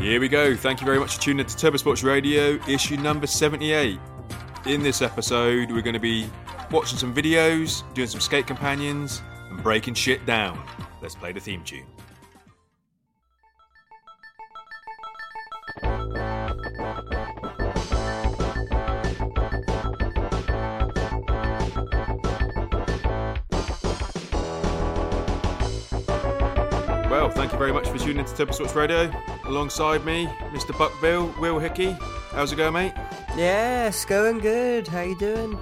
Here we go. Thank you very much for tuning in to Turbo Sports Radio, issue number 78. In this episode, we're going to be watching some videos, doing some skate companions, and breaking shit down. Let's play the theme tune. Very much for tuning into Turbo Sports Radio. Alongside me, Mr. Buckville, Will Hickey. How's it going, mate? Yes, going good. How you doing?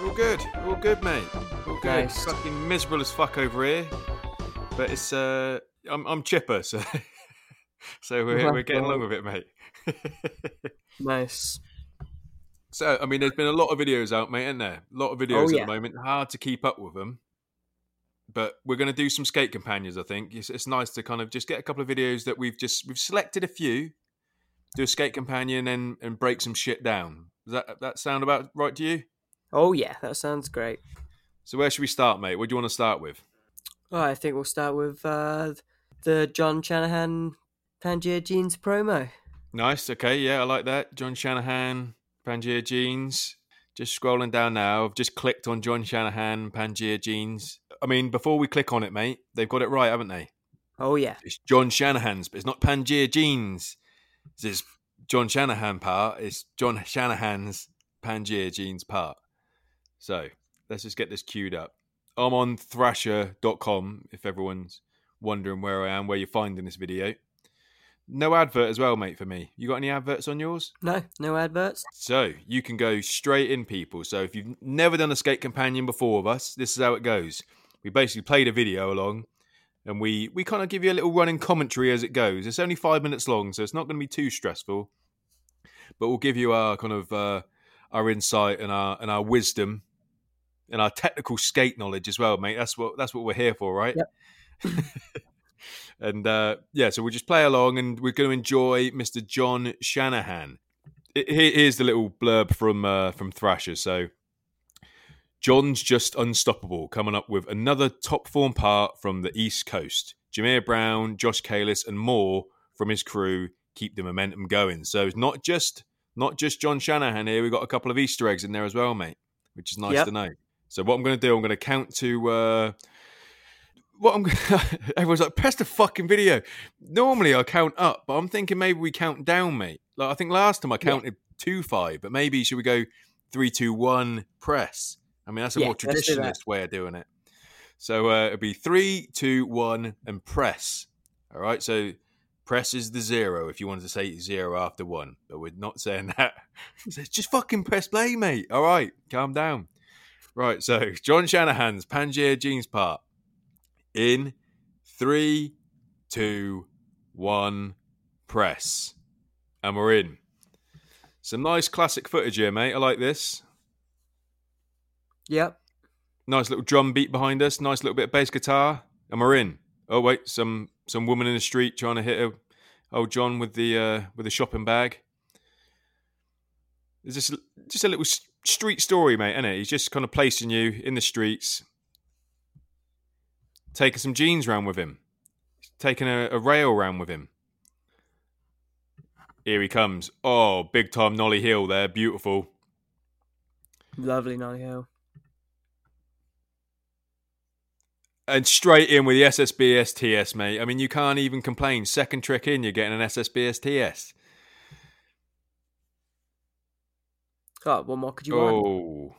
All good, all good, mate. All good. Nice. Fucking miserable as fuck over here, but it's uh, I'm I'm chipper, so so we're we're getting along with it, mate. Nice. so I mean, there's been a lot of videos out, mate, isn't there? A lot of videos Oh, at the moment. Hard to keep up with them, but we're going to do some skate companions. I think it's, it's nice to kind of just get a couple of videos that we've just we've selected a few, do a skate companion and and break some shit down. Does that that sound about right to you? Oh yeah, that sounds great. So where should we start, mate? What do you want to start with? Well, I think we'll start with uh, the John Shanahan Pangaea Jeans promo. Nice. Okay. Yeah, I like that. John Shanahan, Pangaea Jeans. Just scrolling down now. I've just clicked on John Shanahan, Pangaea Jeans. I mean, before we click on it, mate, they've got it right, haven't they? Oh yeah, It's John Shanahan's, but it's not Pangaea Jeans. It's John Shanahan part. It's John Shanahan's Pangaea Jeans part. So let's just get this queued up. I'm on thrasher.com if everyone's wondering where I am, where you're finding this video. No advert as well, mate, for me. You got any adverts on yours? no, no adverts. So you can go straight in, people. So if you've never done a skate companion before with us, this is how it goes. We basically played a video along, and we we kind of give you a little running commentary as it goes. It's only five minutes long, so it's not going to be too stressful. But we'll give you our kind of uh, our insight and our and our wisdom and our technical skate knowledge as well, mate. That's what that's what we're here for, right? and uh, yeah, so we'll just play along, and we're going to enjoy Mr. John Shanahan. Here's the little blurb from uh, from Thrasher. So, John's just unstoppable, coming up with another top form part from the East Coast. Jameer Brown, Josh Kalis, and more from his crew keep the momentum going. So it's not just not just John Shanahan here. We've got a couple of Easter eggs in there as well, mate, which is nice Yep. to know. So what I'm going to do, I'm going to count to. Uh, what I'm everyone's like, press the fucking video. Normally I count up, but I'm thinking maybe we count down, mate. Like I think last time I counted two five, but maybe should we go three, two, one, press? I mean that's a Yeah, more traditionalist way of doing it. So uh, it'd be three, two, one, and press. All right. So press is the zero if you wanted to say zero after one, but we're not saying that. So just fucking press play, mate. All right, calm down. Right. So John Shanahan's Pangaea Jeans part in three, two, one, press, and we're in. Some nice classic footage here, mate. I like this. Yep. Nice little drum beat behind us. Nice little bit of bass guitar, and we're in. Oh wait, some some woman in the street trying to hit a old John with the uh, with a shopping bag. It's just just a little street story, mate, isn't it? He's just kind of placing you in the streets, taking some jeans round with him, taking a, a rail round with him. Here he comes. Oh, big time nolly heel there, beautiful. Lovely nolly heel. And straight in with the SSB STS, mate. I mean, you can't even complain. Second trick in, you're getting an SSB STS. Oh, what more could you want? Oh,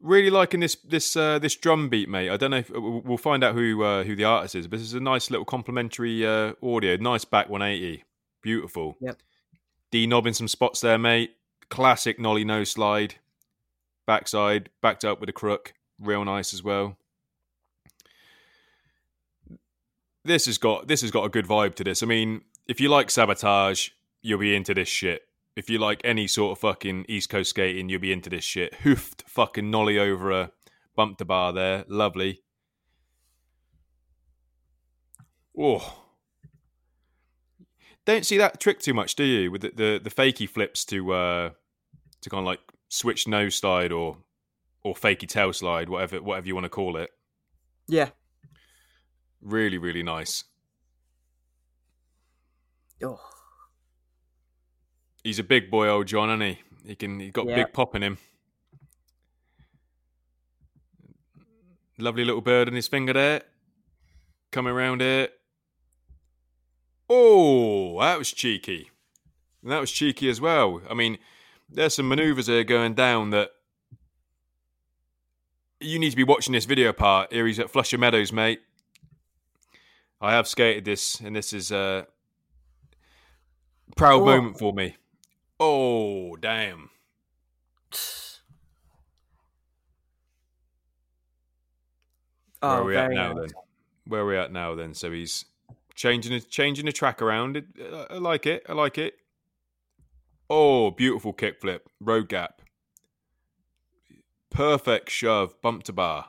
really liking this this uh, this drum beat, mate. I don't know if we'll we'll find out who uh, who the artist is, but this is a nice little complimentary uh, audio. Nice back 180, beautiful. Yep. D knobbing some spots there, mate. Classic nollie no slide, backside backed up with a crook, real nice as well. This has got this has got a good vibe to this. I mean, if you like sabotage, you'll be into this shit. If you like any sort of fucking East Coast skating, you'll be into this shit. Hoofed fucking nollie over a bump to bar there. Lovely. Oh. Don't see that trick too much, do you? With the the, the fakey flips to uh to kind of like switch nose side or or fakey tail slide, whatever whatever you want to call it. Yeah. Really, really nice. Oh, He's a big boy, old John, isn't he? He can. He got Yeah. big pop in him. Lovely little bird in his finger there. Coming around here. Oh, that was cheeky. And that was cheeky as well. I mean, there's some manoeuvres here going down that you need to be watching this video part. Here he's at Flushing Meadows, mate. I have skated this, and this is a proud Oh. moment for me. Oh, damn. Oh, Where oh are we at now nice. then? Where are we at now then? So he's changing the changing the track around. I like it. I like it. Oh, beautiful kickflip, road gap, perfect shove, bump to bar,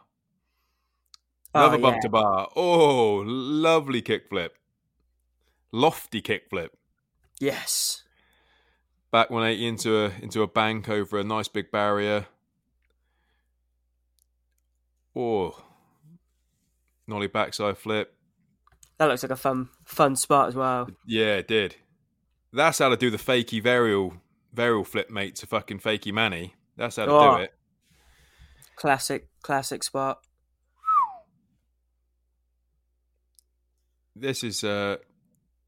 Oh, another bump yeah. to bar. Oh, lovely kickflip, lofty kickflip, Yes. back 180 into a into a bank over a nice big barrier. Oh, nollie backside flip. That looks like a fun fun spot as well. Yeah, it did. That's how to do the fakey varial varial flip, mate, to fucking fakey Manny. That's how to Oh. do it. Classic classic spot. This is uh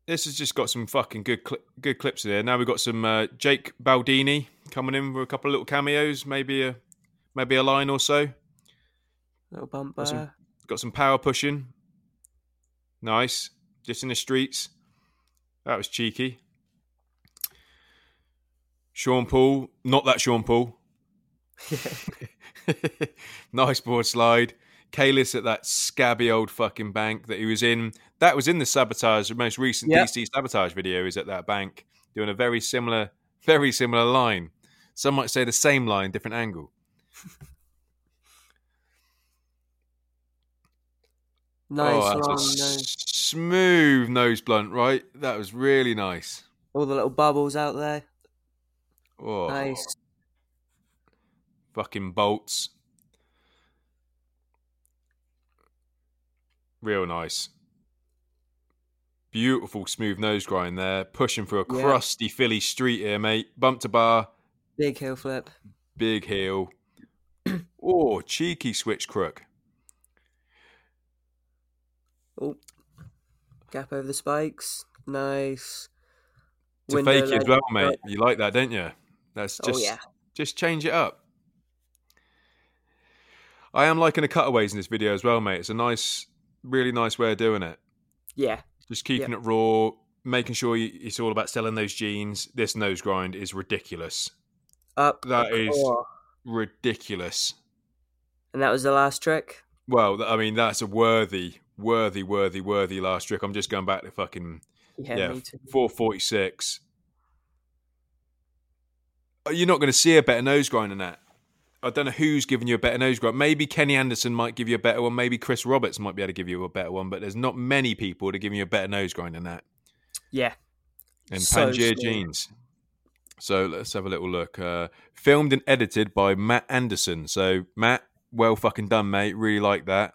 this has just got some fucking good cli good clips there. Now we've got some uh, Jake Baldini coming in with a couple of little cameos, maybe a maybe a line or so. Little bumper. Got some, got some power pushing. Nice. Just in the streets. That was cheeky. Sean Paul, not that Sean Paul. nice board slide. Kalis at that scabby old fucking bank that he was in. That was in the sabotage, the most recent Yep. DC sabotage video. Is at that bank doing a very similar, very similar line. Some might say the same line, different angle. nice oh, that's long a s- smooth nose blunt, right? That was really nice. All the little bubbles out there. Oh, Nice. Fucking bolts. Real nice. Beautiful smooth nose grind there. Pushing through a Yeah. crusty Philly street here, mate. Bump to bar, Big heel flip. big heel. oh, cheeky switch crook. Oh. Gap over the spikes. Nice. To Window fake it as well, mate. You like that, don't you? That's Oh just yeah. just change it up. I am liking the cutaways in this video as well, mate. It's a nice, really nice way of doing it. Yeah. Just keeping it raw, making sure you, it's all about selling those jeans. This nose grind is ridiculous. Up. That is-. Ridiculous. And that was the last trick. Well, I mean, that's a worthy, worthy, worthy, worthy last trick. I'm just going back to fucking Yeah, Yeah, me too. 446. Uh, You're not going to see a better nose grind than that. I don't know who's giving you a better nose grind. Maybe Kenny Anderson might give you a better one. Maybe Chris Roberts might be able to give you a better one. But there's not many people to give you a better nose grind than that. Yeah. And So jeans. So let's have a little look. Uh, filmed and edited by Matt Anderson. So Matt, well fucking done, mate. Really like that.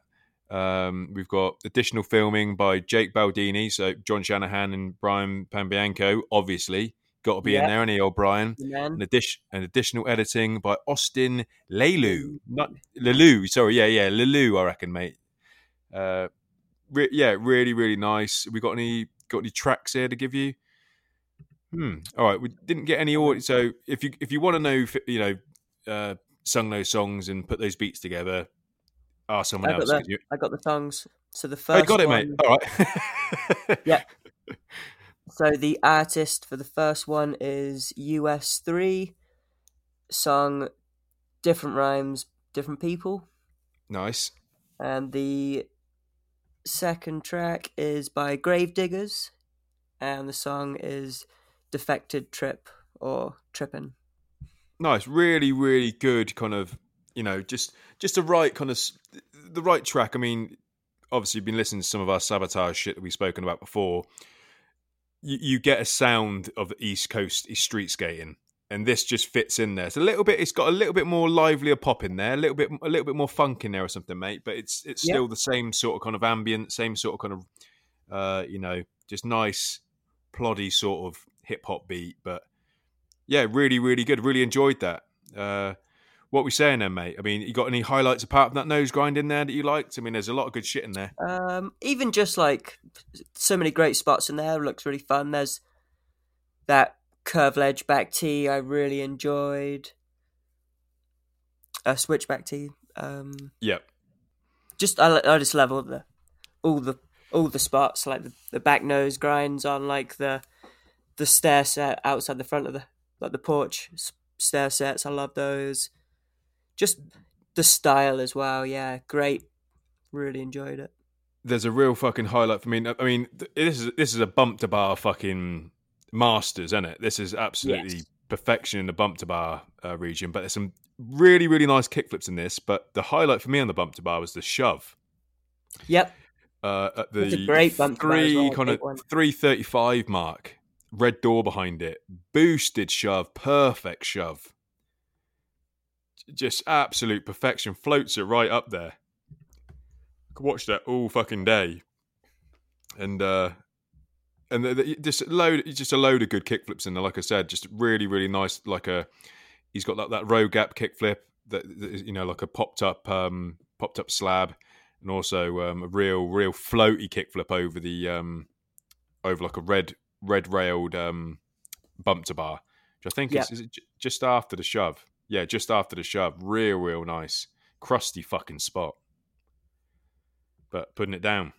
Um, we've got additional filming by Jake Baldini, so John Shanahan and Brian Panebianco, obviously. Got to be in there, any old Brian. An, addition, an additional editing by Austin Lelu. Not Lelu, sorry, yeah, yeah, Lelu, I reckon, mate. Uh, re- yeah, really, really nice. We got any got any tracks here to give you? Hmm. All right, we didn't get any audio. So if you if you want to know, if, you know, uh, sung those songs and put those beats together, ask someone I got else. you- I got the songs. So the Oh, first you got it, one, mate. All right. Yeah. So the artist for the first one is US3, song different rhymes, different people. nice. And the second track is by Gravediggaz, and the song is Defected Trip or Trippin'. nice really really good kind of you know just just the right kind of the right track i mean obviously you've been listening to some of our sabotage shit that we've spoken about before you, you get a sound of east coast street skating and this just fits in there it's a little bit it's got a little bit more livelier pop in there a little bit a little bit more funk in there or something mate but it's it's Yeah. still the same sort of kind of ambient same sort of kind of uh you know just nice ploddy sort of hip hop beat, but yeah, really, really good. Really enjoyed that. Uh, what we saying then, mate? I mean, you got any highlights apart from that nose grind in there that you liked? I mean, there's a lot of good shit in there. Um, even just like so many great spots in there. Looks really fun. There's that curve ledge back tee I really enjoyed. A switchback tee. Um, Yep. just I, I just love all the all the all the spots like the, the back nose grinds on like the the stair set outside the front of the like the porch stair sets. I love those. Just the style as well. Yeah, great. Really enjoyed it. There's a real fucking highlight for me. I mean, this is this is a bump to bar fucking masters, isn't it? This is absolutely Yes. perfection in the bump to bar uh, region. But there's some really really nice kickflips in this. But the highlight for me on the bump to bar was the shove. Yep. uh, at the great bump to bar three well, kind of three thirty five mark. Red door behind it, boosted shove, perfect shove. Just absolute perfection. Floats it right up there. I Could watch that all fucking day, and uh, and the, the, just a load, just a load of good kickflips in there. Like I said, just really, really nice. Like a, he's got that that row gap kickflip that, that is, you know, like a popped up, um, popped up slab and also um, a real real floaty kickflip over the um, over like a red red railed um, bump to bar, which I think is, is it j- just after the shove. Yeah, just after the shove, real real nice, crusty fucking spot, but putting it down.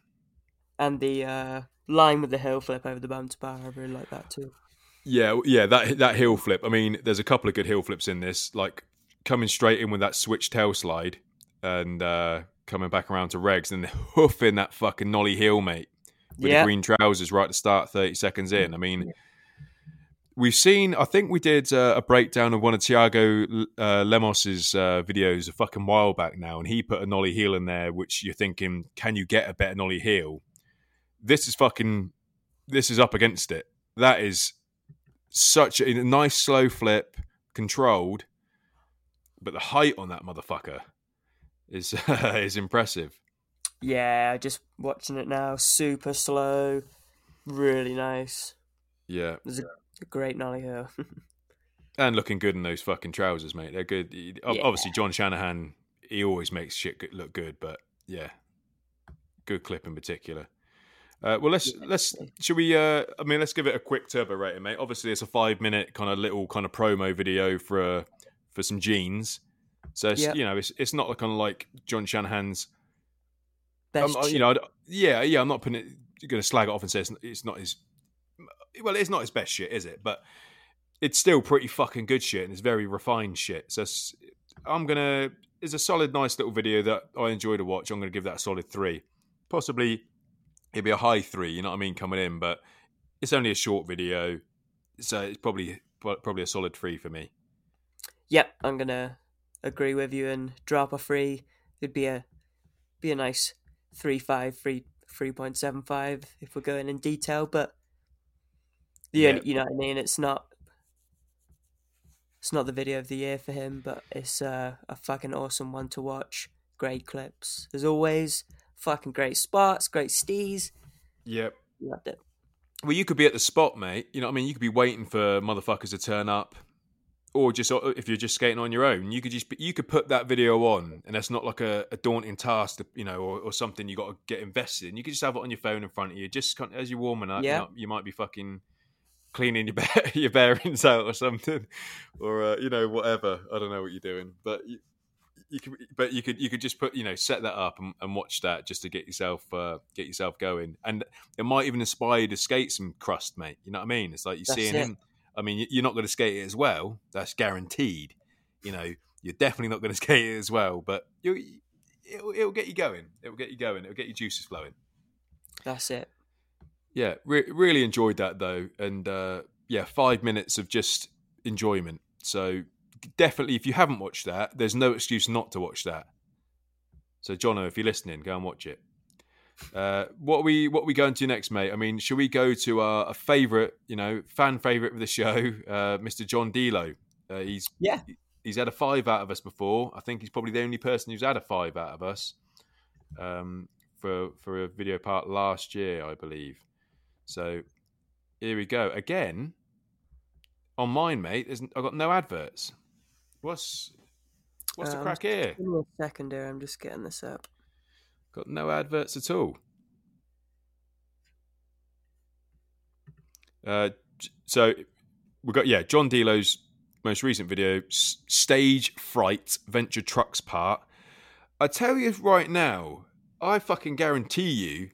And the uh, line with the heel flip over the bump to bar. I really like that too. Yeah, yeah, that that heel flip. I mean, there's a couple of good heel flips in this, like coming straight in with that switch tail slide and uh, coming back around to regs and hoofing that fucking nolly heel, mate, with Yeah. the green trousers right at the start, 30 seconds in. I mean, we've seen, I think we did uh, a breakdown of one of Tiago uh, Lemos's uh, videos a fucking while back now, and he put a nolly heel in there, which you're thinking, can you get a better nolly heel? This is fucking, this is up against it. That is such a nice slow flip, controlled, but the height on that motherfucker is is impressive. Yeah, just watching it now. Super slow. Really nice. Yeah, There's a, a great nollie here. and looking good in those fucking trousers, mate. They're good. Yeah. Obviously, John Shanahan, he always makes shit look good, but yeah, good clip in particular. Uh, well, let's let's should we? Uh, I mean, let's give it a quick turbo rating, mate. Obviously, it's a five minute kind of little kind of promo video for uh, for some jeans. So it's, Yeah. you know, it's it's not kind of like John Shanahan's Best um, you know, yeah, yeah. I'm not putting it, going to slag it off and say it's, it's not his. Well, it's not his best shit, is it? But it's still pretty fucking good shit, and it's very refined shit. So I'm gonna. It's a solid, nice little video that I enjoy to watch. I'm gonna give that a solid three. Possibly, it'd be a high three. You know what I mean, coming in, but it's only a short video, so it's probably probably a solid three for me. Yep, I'm gonna agree with you and drop a three. It'd be a be a nice three five three three point seven five if we're going in detail, but yeah, Yeah. you know what I mean. It's not it's not the video of the year for him, but it's uh, a fucking awesome one to watch. Great clips as always. Fucking great spots, great stees. Yep. Loved it. Well, you could be at the spot, mate. You know what I mean? You could be waiting for motherfuckers to turn up, or just if you're just skating on your own, you could just you could put that video on, and that's not like a, a daunting task, to, you know, or, or something you got to get invested in. You could just have it on your phone in front of you, just kind of- as you're warming up. Yeah. You, know, you might be fucking cleaning your bear, your bearings out or something, or uh, you know whatever. I don't know what you're doing, but. You, you could, but you could, you could just put, you know, set that up and, and watch that just to get yourself, uh, get yourself going, and it might even inspire you to skate some crust, mate. You know what I mean? It's like you're That's seeing it. him. I mean, you- you're not going to skate it as well. That's guaranteed. You know, you're definitely not going to skate it as well, but you, it'll, it'll get you going. It'll get you going. It'll get your juices flowing. That's it. Yeah, re- really enjoyed that though, and uh, yeah, five minutes of just enjoyment. So definitely, if you haven't watched that, there's no excuse not to watch that. So, Jono, if you're listening, go and watch it. Uh, what are we what are we going to next, mate? I mean, should we go to our a favorite, you know, fan favorite of the show, uh, Mr. John Dilo? Uh, he's Yeah. he's had a five out of us before. I think he's probably the only person who's had a five out of us um, for for a video part last year, I believe. So Here we go again. On mine, mate, there's, I've got no adverts. What's what's the Um, crack here? Give me a second here. I'm just getting this up. Got no adverts at all. Uh, so we got yeah, John Dilo's most recent video, S- stage fright, venture trucks part. I tell you right now, I fucking guarantee you,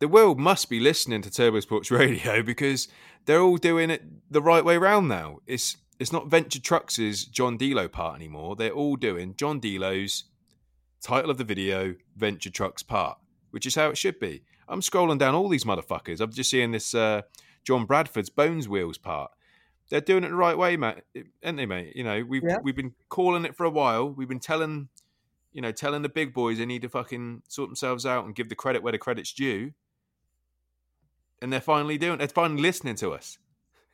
the world must be listening to Turbo Sports Radio because they're all doing it the right way round now. It's it's not Venture Trucks' John Dilo part anymore. They're all doing John Dilo's title of the video, Venture Trucks part, which is how it should be. I'm scrolling down all these motherfuckers. I'm just seeing this uh, John Bradford's Bones Wheels part. They're doing it the right way, mate, aren't they, mate? You know, we've Yeah. we've been calling it for a while. We've been telling, you know, telling the big boys they need to fucking sort themselves out and give the credit where the credit's due. And they're finally doing. They're finally listening to us.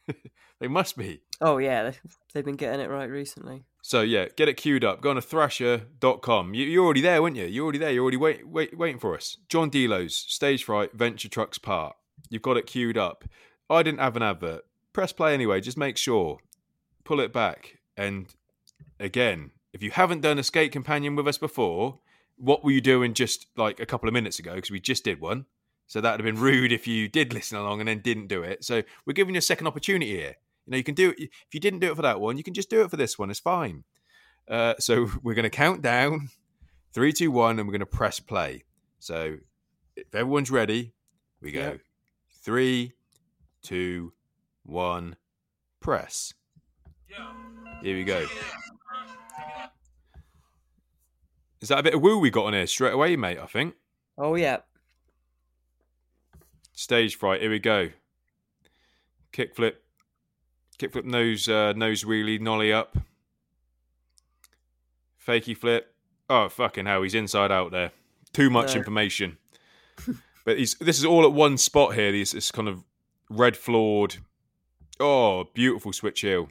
they must be. Oh yeah, they- they've been getting it right recently. So yeah, get it queued up. Go on to thrasher.com. You, you're already there, weren't you? You're already there. You're already wait, wait, waiting for us. John Dilo's Stage Fright Venture Trucks part. You've got it queued up. I didn't have an advert. Press play anyway. Just make sure. Pull it back. And again, if you haven't done a skate companion with us before, what were you doing just like a couple of minutes ago? Because we just did one. So that would have been rude if you did listen along and then didn't do it. So we're giving you a second opportunity here. You know, you can do it. If you didn't do it for that one, you can just do it for this one. It's fine. Uh, so we're going to count down three, two, one, and we're going to press play. So if everyone's ready, we go three, two, one, press. Here we go. Is that a bit of woo we got on here straight away, mate? I think. Oh yeah, Stage fright. Here we go. Kickflip. Kickflip nose uh, nose wheelie nollie up. Fakey flip. Oh fucking hell! He's inside out there. Too much No. information. but he's this is all at one spot here. This this kind of red floored. Oh, beautiful switch heel.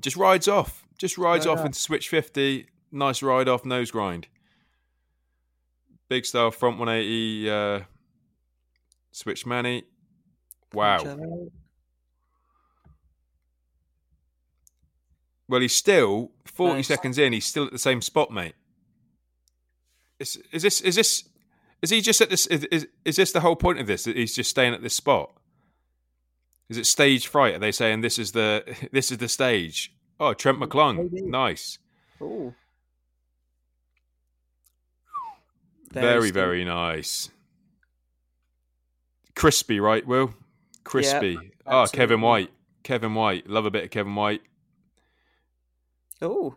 Just rides off. Just rides off into switch fifty. Nice ride off nose grind. Big style front 180 uh, switch Manny. Wow. Check that out. Well, he's still 40 Nice. seconds in. He's still at the same spot, mate. Is, is this is this is he just at this? Is, is is this the whole point of this? That he's just staying at this spot? Is it stage fright? Are they saying this is the this is the stage? Oh, Trent McClung, nice, Ooh. very very nice, crispy, right? Will crispy? oh, Kevin. White, Kevin White, love a bit of Kevin White. Oh.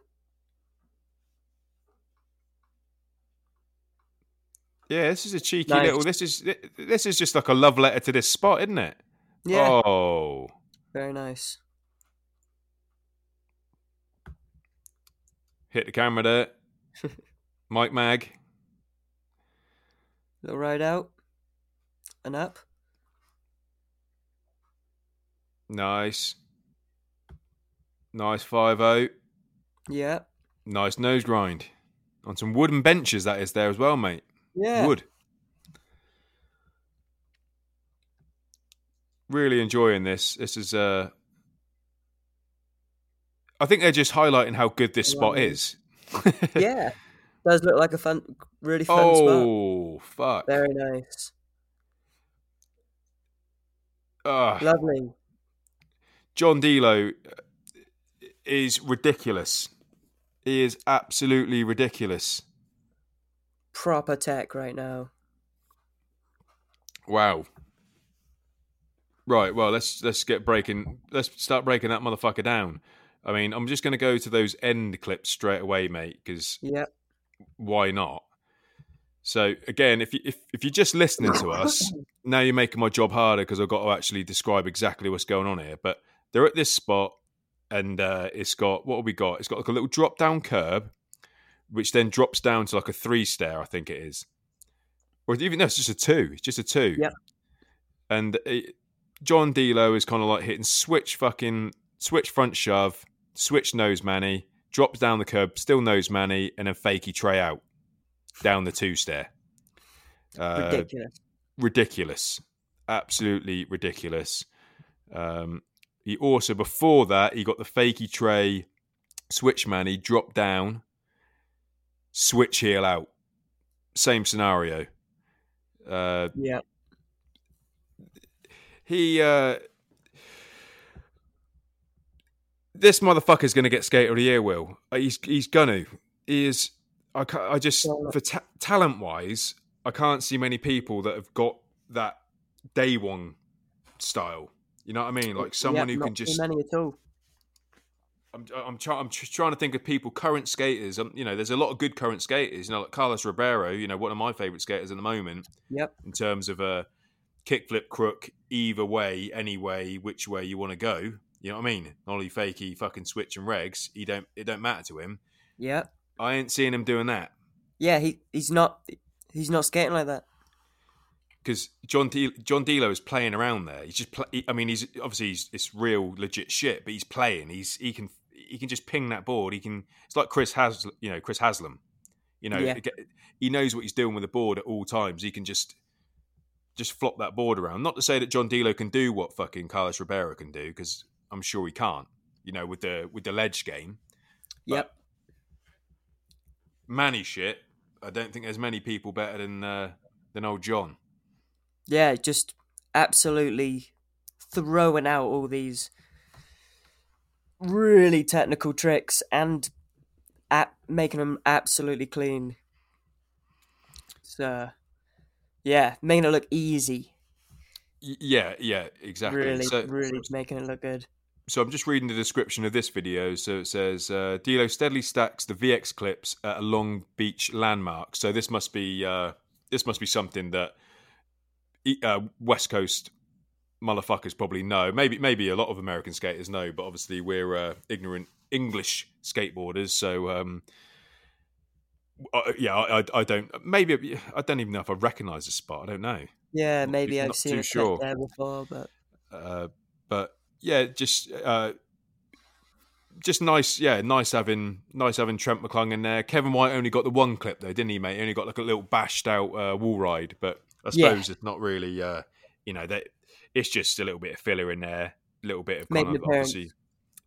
Yeah, this is a cheeky Nice. little. This is this is just like a love letter to this spot, isn't it? Yeah. Oh, Very nice. hit the camera there. Mike Mag. Little ride out and up. Nice. Nice 5 0. Yeah. Nice nose grind. On some wooden benches, that is there as well, mate. Yeah. Wood. Really enjoying this. This is uh I think they're just highlighting how good this spot is. Yeah. Does look like a fun, really fun spot. oh, fuck. Very nice. Ugh. Lovely. John Dilo is ridiculous. He is absolutely ridiculous. Proper tech right now. Wow. Right, well, let's let's get breaking. Let's start breaking that motherfucker down. I mean, I'm just going to go to those end clips straight away, mate, because Yep. why not? So again, if you if, if you're just listening to us, now you're making my job harder because I've got to actually describe exactly what's going on here. But they're at this spot, and uh, it's got what have we got? It's got like a little drop down curb, which then drops down to like a three stair, I think it is, or even no, it's just a two. It's just a two. Yeah. And it, John Dilo is kind of like hitting switch fucking switch front shove, switch nose manny, drops down the curb, still nose manny, and then fakey tray out down the two stair. Uh, Ridiculous. ridiculous. absolutely ridiculous. Um, he also before that he got the fakey tray switch man. He dropped down, switch heel out. Same scenario. Uh, Yeah. he uh this motherfucker's going to get skater of the year will Uh, he's he's gonna he is i, I just for ta- talent wise i can't see many people that have got that day one style you know what i mean like someone Yeah, who not can too just many at all. I'm I'm, try, I'm tr- trying to think of people current skaters. Um, you know, there's a lot of good current skaters. You know, like Carlos Ribeiro. You know, one of my favorite skaters at the moment Yep. in terms of a kickflip crook either way, any way, which way you want to go. You know what I mean? Ollie fakey, fucking switch and regs. He don't. It don't matter to him. Yep. I ain't seeing him doing that Yeah. He he's not he's not skating like that. Because John D- John Dilo is playing around there. He's just. Play, I mean, he's obviously he's, it's real legit shit, but he's playing. He's he can he can just ping that board. He can. It's like Chris has you know Chris Haslam. You know, Yeah. he knows what he's doing with the board at all times. He can just just flop that board around. Not to say that John Dilo can do what fucking Carlos Ribeiro can do, because I'm sure he can't. You know, with the with the ledge game. But Yep. Manny shit. I don't think there's many people better than uh, than old John. Yeah. Just absolutely throwing out all these really technical tricks and at making them absolutely clean. So, yeah, making it look easy. Yeah, yeah, exactly. Really, so, really making it look good. so I'm just reading the description of this video. So it says uh, Dilo steadily stacks the VX clips at a Long Beach landmark. So this must be uh, this must be something that uh, West Coast motherfuckers probably know. Maybe maybe a lot of American skaters know, but obviously we're uh, ignorant English skateboarders. So um, uh, yeah, I, I, I don't. Maybe I don't even know if I recognise the spot. I don't know. Yeah, Not maybe I've seen too a sure. there before, but Uh, but yeah, just uh, just nice. Yeah, nice having nice having Trent McClung in there. Kevin White only got the one clip though, didn't he, mate? He only got like a little bashed out uh, wall ride, but I Yeah. suppose it's not really. Uh, you know, that it's just a little bit of filler in there, a little bit of kind of obviously.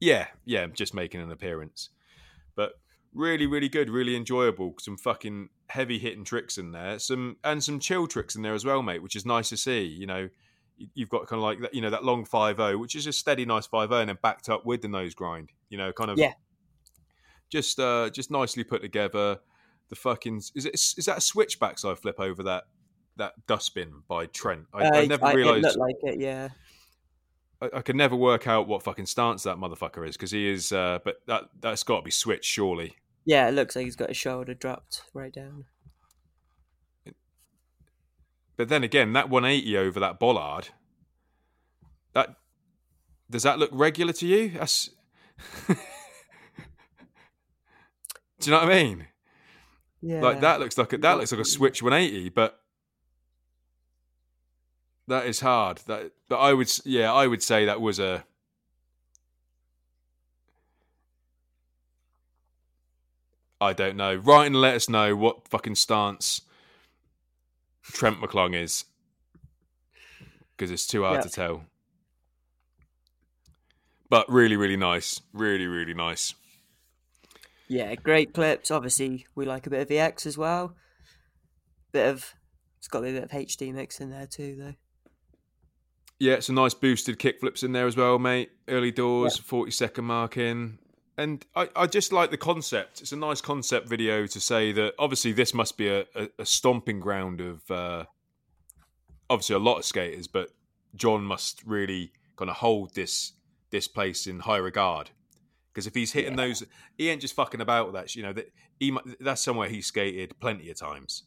Yeah, yeah, just making an appearance, but really, really good, really enjoyable. Some fucking heavy hitting tricks in there, some and some chill tricks in there as well, mate, which is nice to see. You know, you- you've got kind of like that, you know, that long five zero, which is a steady, nice five zero, and then backed up with the nose grind. You know, kind of Yeah. just uh, just nicely put together. The fucking is it is that a switchback side flip over that that dustbin by Trent? I, I uh, never I- it realized. looked like it. Yeah, I, I could never work out what fucking stance that motherfucker is because he is. Uh, but that that's got to be switched, surely. yeah. It looks like he's got his shoulder dropped right down. But then again, that 180 over that bollard, that does that look regular to you? That's do you know what I mean? Yeah, Like that looks like a, that looks like a switch 180, but that is hard. That but I would yeah I would say that was a I don't know. Write and let us know what fucking stance Trent McClung is because it's too hard Yeah. to tell. But really, really nice. Really, really nice. Yeah, great clips. Obviously, we like a bit of VX as well. Bit of it's got a bit of HD mix in there too, though. Yeah, some nice boosted kickflips in there as well, mate. Early doors, 40 second mark in. And I, I just like the concept. It's a nice concept video to say that obviously this must be a, a, a stomping ground of uh, obviously a lot of skaters, but John must really kind of hold this this place in high regard. Because if he's hitting those, he ain't just fucking about with that. You know that he that's somewhere he skated plenty of times.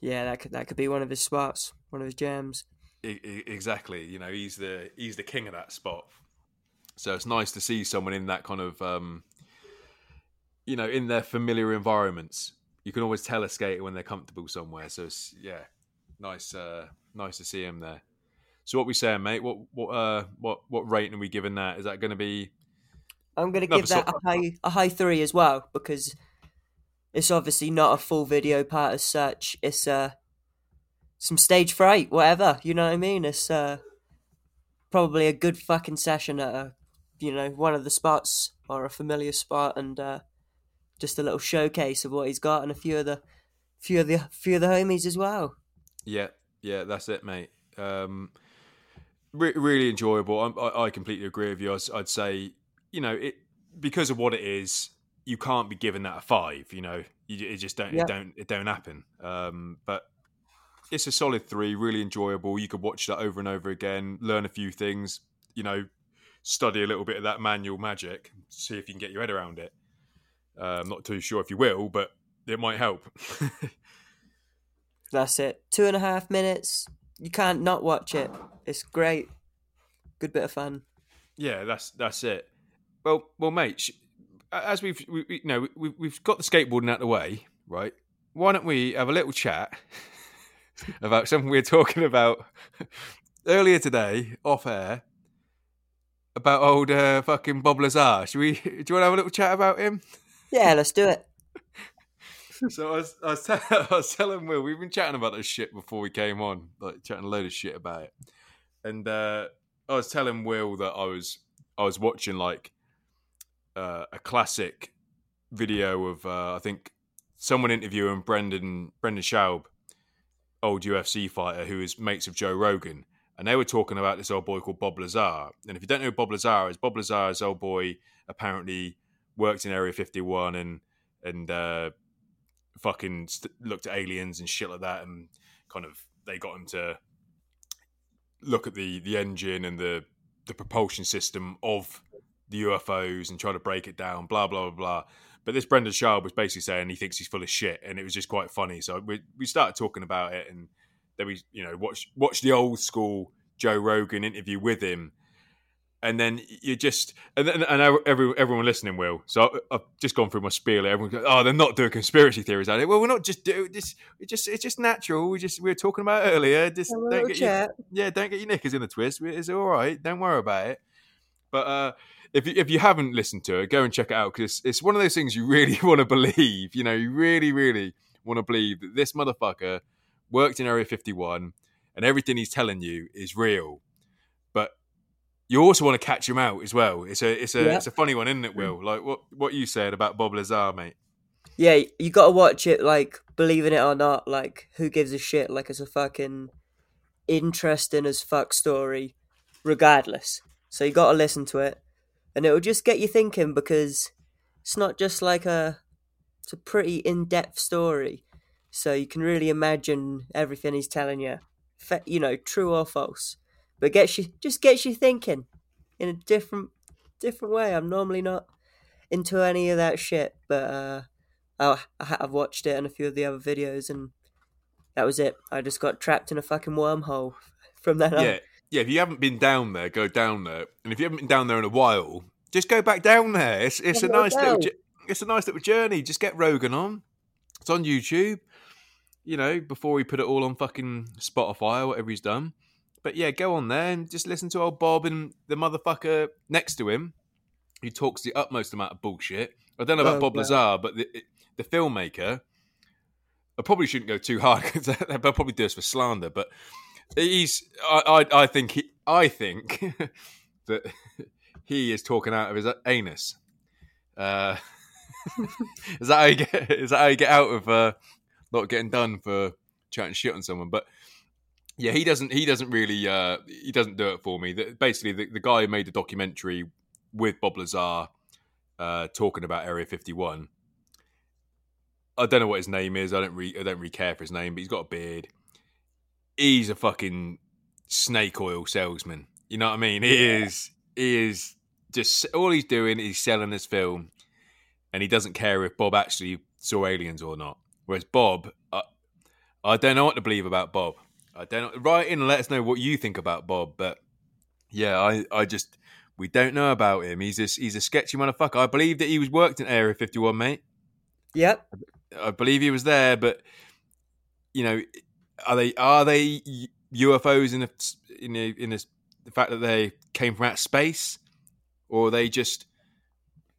Yeah, that could that could be one of his spots, one of his jams. Exactly. You know, he's the he's the king of that spot. So it's nice to see someone in that kind of, um, you know, in their familiar environments. You can always tell a skater when they're comfortable somewhere. So it's yeah, nice, uh, nice to see him there. So what we saying, mate? What what uh what what rating are we giving that? Is that going to be? I'm gonna give but that a high a high three as well because it's obviously not a full video part as such. It's uh some stage fright, whatever. You know what I mean? It's uh, probably a good fucking session at a, you know, one of the spots or a familiar spot, and uh, just a little showcase of what he's got, and a few of the, few of the, few of the homies as well. Yeah, yeah, that's it, mate. Um, re- really enjoyable. I, I, I completely agree with you. I'd, I'd say, you know, it because of what it is, you can't be given that a five. You know, you, it just don't, Yeah. it don't, it don't happen. Um, but it's a solid three. Really enjoyable. You could watch that over and over again, learn a few things. You know, study a little bit of that manual magic, see if you can get your head around it. Uh, I'm not too sure if you will, but it might help. That's it. Two and a half minutes. You can't not watch it. It's great. Good bit of fun. Yeah, that's that's it. Well, well, mate, sh- as we've we, we, you know we, we've got the skateboarding out of the way, right? Why don't we have a little chat about something we were talking about earlier today off air about old uh, fucking Bob Lazar? Should we? Do you want to have a little chat about him? Yeah, let's do it. So I was, I was, tell- I was telling Will, we've been chatting about this shit before we came on, like chatting a load of shit about it. And uh, I was telling Will that I was, I was watching like uh, a classic video of, uh, I think someone interviewing Brendan, Brendan Schaub, old UFC fighter who is mates of Joe Rogan. And they were talking about this old boy called Bob Lazar. And if you don't know Bob Lazar is, Bob Lazar's old boy apparently worked in Area 51 and, and, uh, fucking st- looked at aliens and shit like that, and kind of they got him to look at the the engine and the the propulsion system of the UFOs and try to break it down. Blah blah blah blah. But this Brendan Schaub was basically saying he thinks he's full of shit, and it was just quite funny. So we we started talking about it, and then we you know watch watch the old school Joe Rogan interview with him. And then you just and then and every, everyone listening will. So I- I've just gone through my spiel. Everyone goes, "Oh, they're not doing conspiracy theories out it." Well, we're not just doing this. Just it's just natural. We just we were talking about earlier. Just don't get your, yeah, don't get your knickers in the twist. It's all right. Don't worry about it. But uh, if you, if you haven't listened to it, go and check it out because it's one of those things you really want to believe. You know, you really, really want to believe that this motherfucker worked in Area 51 and everything he's telling you is real. But you also want to catch him out as well. It's a it's a Yeah. it's a funny one, isn't it, Will? Mm. Like what what you said about Bob Lazar, mate. Yeah, you gotta watch it, like, believing it or not, like, who gives a shit? Like, it's a fucking interesting as fuck story, regardless. So you gotta listen to it, and it'll just get you thinking because it's not just like a, it's a pretty in depth story. So you can really imagine everything he's telling you, you know, true or false. But gets you, just gets you thinking in a different, different way. I'm normally not into any of that shit, but uh, I, I have watched it and a few of the other videos, and that was it. I just got trapped in a fucking wormhole from then on. Yeah. If you haven't been down there, go down there. And if you haven't been down there in a while, just go back down there. It's it's a nice little it's a nice little journey. Just get Rogan on. It's on YouTube. You know, before we put it all on fucking Spotify or whatever he's done. But yeah, go on there and just listen to old Bob and the motherfucker next to him, who talks the utmost amount of bullshit. I don't know about Oh, Bob wow. Lazar, but the the filmmaker. I probably shouldn't go too hard because they'll probably do us for slander. But he's, I, I, I think, he, I think that he is talking out of his anus. Uh, is that how you get? Is that how you get out of uh, not getting done for chatting shit on someone? But yeah, he doesn't. He doesn't really. Uh, he doesn't do it for me. The, basically, the, the guy who made the documentary with Bob Lazar uh, talking about Area Fifty One. I don't know what his name is. I don't re- I don't really care for his name, but he's got a beard. He's a fucking snake oil salesman. You know what I mean? He is. He is just all he's doing is selling this film, and he doesn't care if Bob actually saw aliens or not. Whereas Bob, I, I don't know what to believe about Bob. I don't. Write in and let us know what you think about Bob. But yeah, I, I just we don't know about him. He's a, he's a sketchy motherfucker. I believe that he was worked in Area Fifty One, mate. Yep. I believe he was there, but you know, are they are they UFOs in the in the, in the, the fact that they came from outer space, or are they just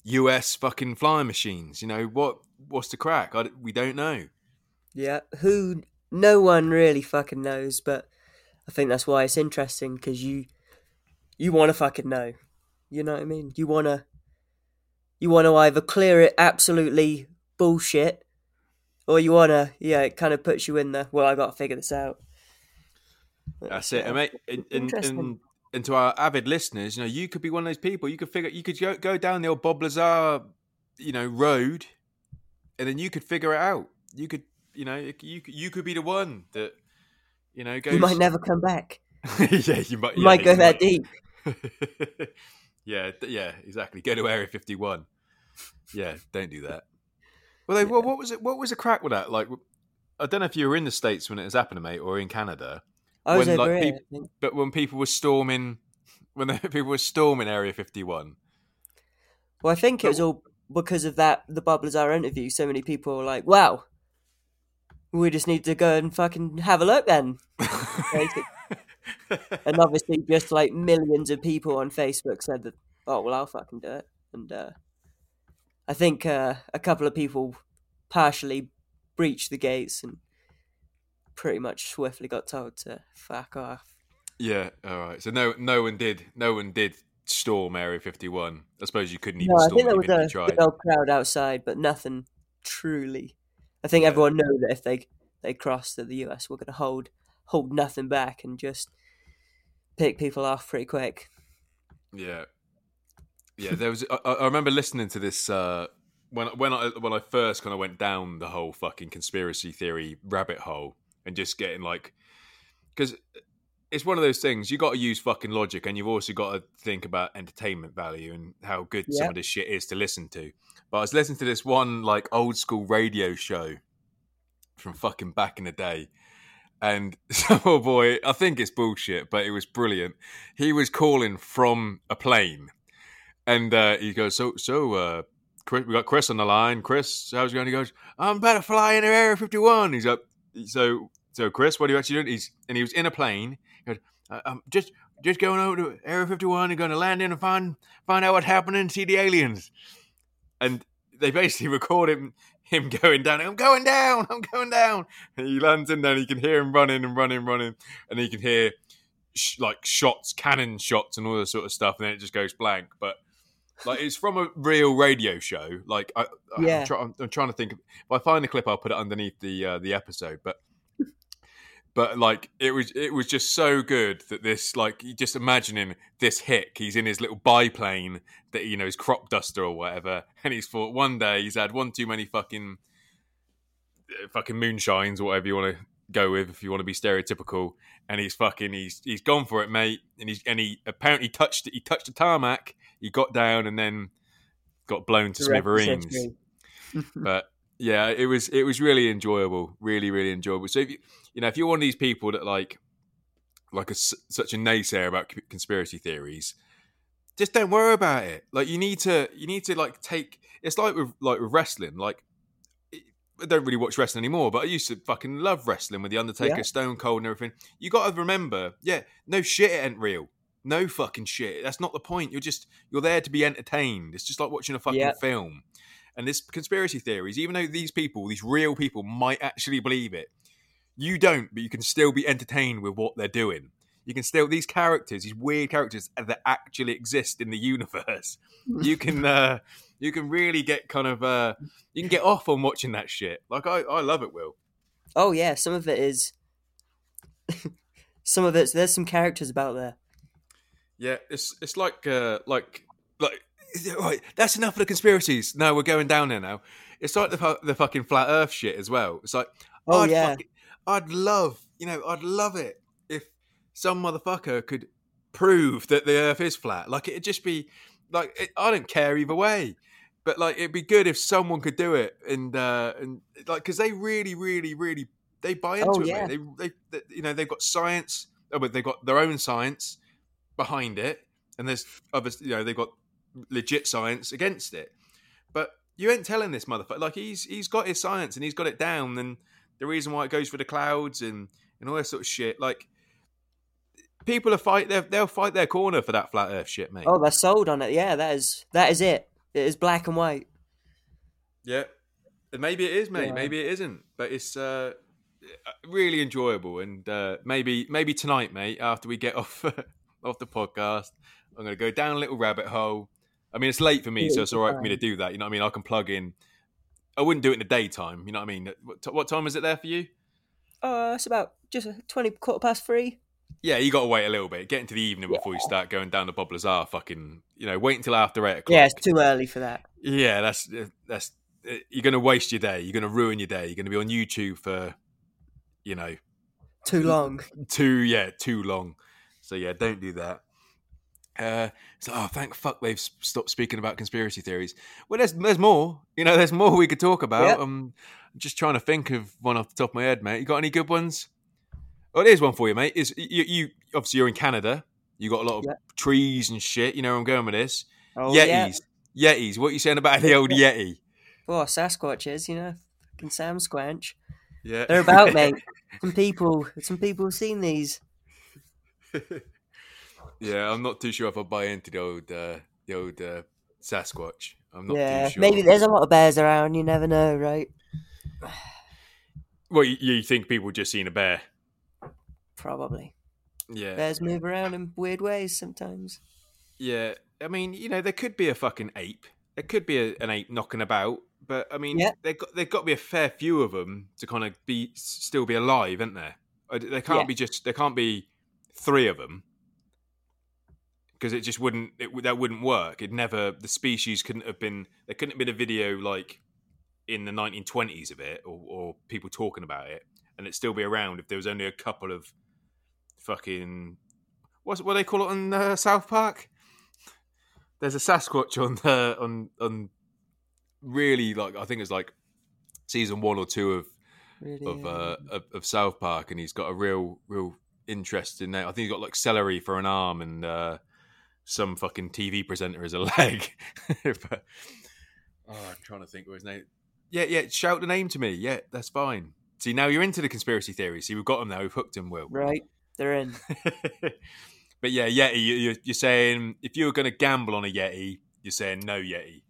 US fucking flying machines? You know what? What's the crack? I, we don't know. Yeah. Who no one really fucking knows, but I think that's why it's interesting because you you want to fucking know. You know what I mean? You want to you want to either clear it absolutely bullshit or you want to yeah, it kind of puts you in the well, I got to figure this out. That's it. And, mate, and, and, and, and to our avid listeners, you know, you could be one of those people. You could figure you could go, go down the old Bob Lazar, you know, road and then you could figure it out. You could, you know, you you could be the one that, you know, goes. You might never come back. yeah, you might. You yeah, might go you that might. deep. yeah, yeah, exactly. Go to Area Fifty One. Yeah, don't do that. Well, they, well, what was it? What was the crack with that? Like, I don't know if you were in the states when it was happening, mate, or in Canada. I was when, over like, here. peop- I think. But when people were storming, when the people were storming Area Fifty One. Well, I think it was all because of that the Bob Lazar interview. So many people were like, "Wow, we just need to go and fucking have a look then." And obviously, just like millions of people on Facebook said that, "Oh well, I'll fucking do it." And uh, I think uh, a couple of people partially breached the gates and pretty much swiftly got told to fuck off. yeah, all right. So no, no one did. No one did storm Area Fifty One. I suppose you couldn't even No, I think there was a big old crowd outside, but nothing truly. I think Yeah. everyone knew that if they they crossed to the US, we're going to hold hold nothing back and just pick people off pretty quick. Yeah, yeah. There was. I, I remember listening to this uh, when when I when I first kind of went down the whole fucking conspiracy theory rabbit hole and just getting like because it's one of those things you got to use fucking logic and you've also got to think about entertainment value and how good some of this shit is to listen to. But I was listening to this one like old school radio show from fucking back in the day. And some old boy, I think it's bullshit, but it was brilliant. He was calling from a plane, and uh, he goes, "So, so, uh, Chris, we got Chris on the line. Chris, how's it going?" He goes, "I'm about to fly into Area 51." He's up. So, so Chris, what are you actually doing? He's and he was in a plane. He goes, "I- "I'm just just going over to Area 51 and going to land in and find find out what's happening, see the aliens." And they basically record him him going down. I'm going down. I'm going down. And he lands in there. and You can hear him running and running, running, and you can hear like shots, cannon shots, and all this sort of stuff. And then it just goes blank. But like it's from a real radio show. Like I, I Yeah. I'm, try- I'm, I'm trying to think. If I find the clip, I'll put it underneath the uh, the episode. But but like it was it was just so good that this like you just imagining this hick he's in his little biplane that you know his crop duster or whatever and he's thought one day he's had one too many fucking uh, fucking moonshines or whatever you want to go with if you want to be stereotypical and he's fucking he's he's gone for it mate and he's and he apparently touched he touched the tarmac he got down and then got blown to The smithereens but yeah, it was it was really enjoyable, really really enjoyable. So if you you know if you're one of these people that like like a, such a naysayer about conspiracy theories, just don't worry about it. Like you need to you need to like take. It's like with like with wrestling. Like I don't really watch wrestling anymore, but I used to fucking love wrestling with the Undertaker, Yeah. Stone Cold, and everything. You got to remember, yeah, no shit, it ain't real. No fucking shit. That's not the point. You're just you're there to be entertained. It's just like watching a fucking Yeah. film. And this conspiracy theories, even though these people, these real people, might actually believe it, you don't. But you can still be entertained with what they're doing. You can still these characters, these weird characters that actually exist in the universe. You can uh, you can really get kind of uh, you can get off on watching that shit. Like I, I love it, Will. Oh yeah, some of it is. some of it's there's some characters about there. Yeah, it's it's like uh, like like right. That's enough of the conspiracies. No, we're going down there now. It's like the the fucking flat Earth shit as well. It's like Oh, I'd yeah. fucking- I'd love you know I'd love it if some motherfucker could prove that the Earth is flat. Like it'd just be like it, I don't care either way. But like it'd be good if someone could do it, and uh, and like because they really, really, really they buy into Oh, it. yeah. Mate. They, they, they, you know, they've got science. Oh, but they've got their own science behind it, and there's other, you know, they've got legit science against it. But you ain't telling this motherfucker like he's he's got his science and he's got it down, and the reason why it goes for the clouds and and all that sort of shit. Like people are fight, they'll, fight their corner for that flat Earth shit, mate. Oh, they're sold on it. Yeah, that is that is it. It is black and white. Yeah. And maybe it is, mate. Yeah. Maybe it isn't. But it's uh, really enjoyable. And uh, maybe maybe tonight, mate, after we get off off the podcast, I'm going to go down a little rabbit hole. I mean, it's late for me, so it's all right for me to do that. You know what I mean? I can plug in. I wouldn't do it in the daytime. You know what I mean? What, t- what time is it there for you? Uh, it's about just a twenty quarter past three. Yeah, you got to wait a little bit. Get into the evening before you start going down the Bob Lazar. Fucking, you know, wait until after eight o'clock. Yeah, it's too early for that. Yeah, that's that's. You're going to waste your day. You're going to ruin your day. You're going to be on YouTube for, you know, Too long. too yeah too long. So yeah, don't do that. Uh, so oh, thank fuck they've stopped speaking about conspiracy theories. Well, there's there's more. You know, there's more we could talk about. Yeah. Um, I'm just trying to think of one off the top of my head, mate. You got any good ones? Oh, there's one for you, mate. Is you, you obviously you're in Canada. You got a lot of Yeah. trees and shit. You know where I'm going with this. Oh yeah. Yetis, Yetis. What are you saying about the old Yeti? Oh, Sasquatches, you know, fucking Sam Squanch. Yeah, They're about, mate. Some people, some people have seen these. yeah, I'm not too sure if I buy into the old uh, the old uh, Sasquatch. I'm not yeah, too sure. maybe there's a lot of bears around. You never know, right? Well, you, you think people just seen a bear? Probably. Yeah, Bears move around in weird ways sometimes. yeah. I mean, you know, there could be a fucking ape. There could be a, an ape knocking about, but I mean, Yeah. there got there got to be a fair few of them to kind of be still be alive, isn't there? They can't Yeah. be just they can't be three of them because it just wouldn't it, that wouldn't work. It never the species couldn't have been there couldn't have been a video like in the 1920s of it or, or people talking about it and it'd still be around if there was only a couple of fucking what's what they call it on uh, South Park. There's a Sasquatch on the on on really like I think it's like season one or two of Really. of, uh, uh, of of South Park, and he's got a real real interest in that. I think he's got like celery for an arm and uh, some fucking TV presenter as a leg. but, oh, I'm trying to think of his name. Yeah, yeah. Shout the name to me. Yeah, that's fine. See, now you're into the conspiracy theories. See, we've got him now. We've hooked him, Will. right, they're in. but yeah, Yeti. You, you're, you're saying if you were going to gamble on a Yeti, you're saying no Yeti.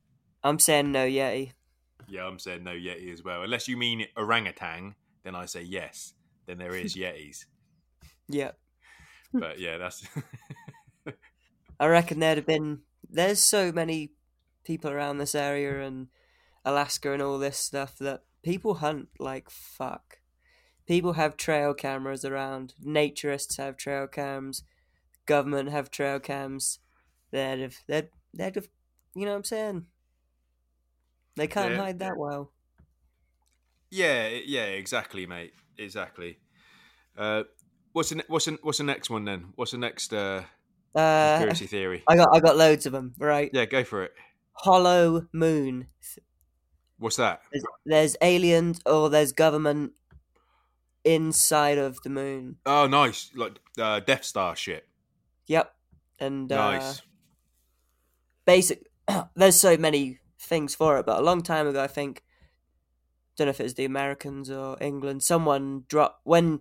I'm saying no Yeti. Yeah, I'm saying no Yeti as well. Unless you mean orangutan, then I say yes. Then there is Yetis. Yeah, But yeah, that's I reckon there'd have been. There's so many people around this area and Alaska and all this stuff that people hunt like fuck. People have trail cameras around. Naturists have trail cams. Government have trail cams. They'd have. They'd. They'd have. You know what I'm saying? They can't Yeah. hide that well. yeah, yeah, exactly, mate, exactly. Uh, what's the what's the, what's the next one then? What's the next uh, Uh, conspiracy theory? I got. I got loads of them. Right. Yeah, go for it. Hollow moon. What's that? There's, there's aliens or there's government inside of the moon. Oh, nice, like uh, Death Star shit. Yep. And uh, Nice. basic. there's so many things for it, but a long time ago, I think. Don't know if it was the Americans or England. Someone drop when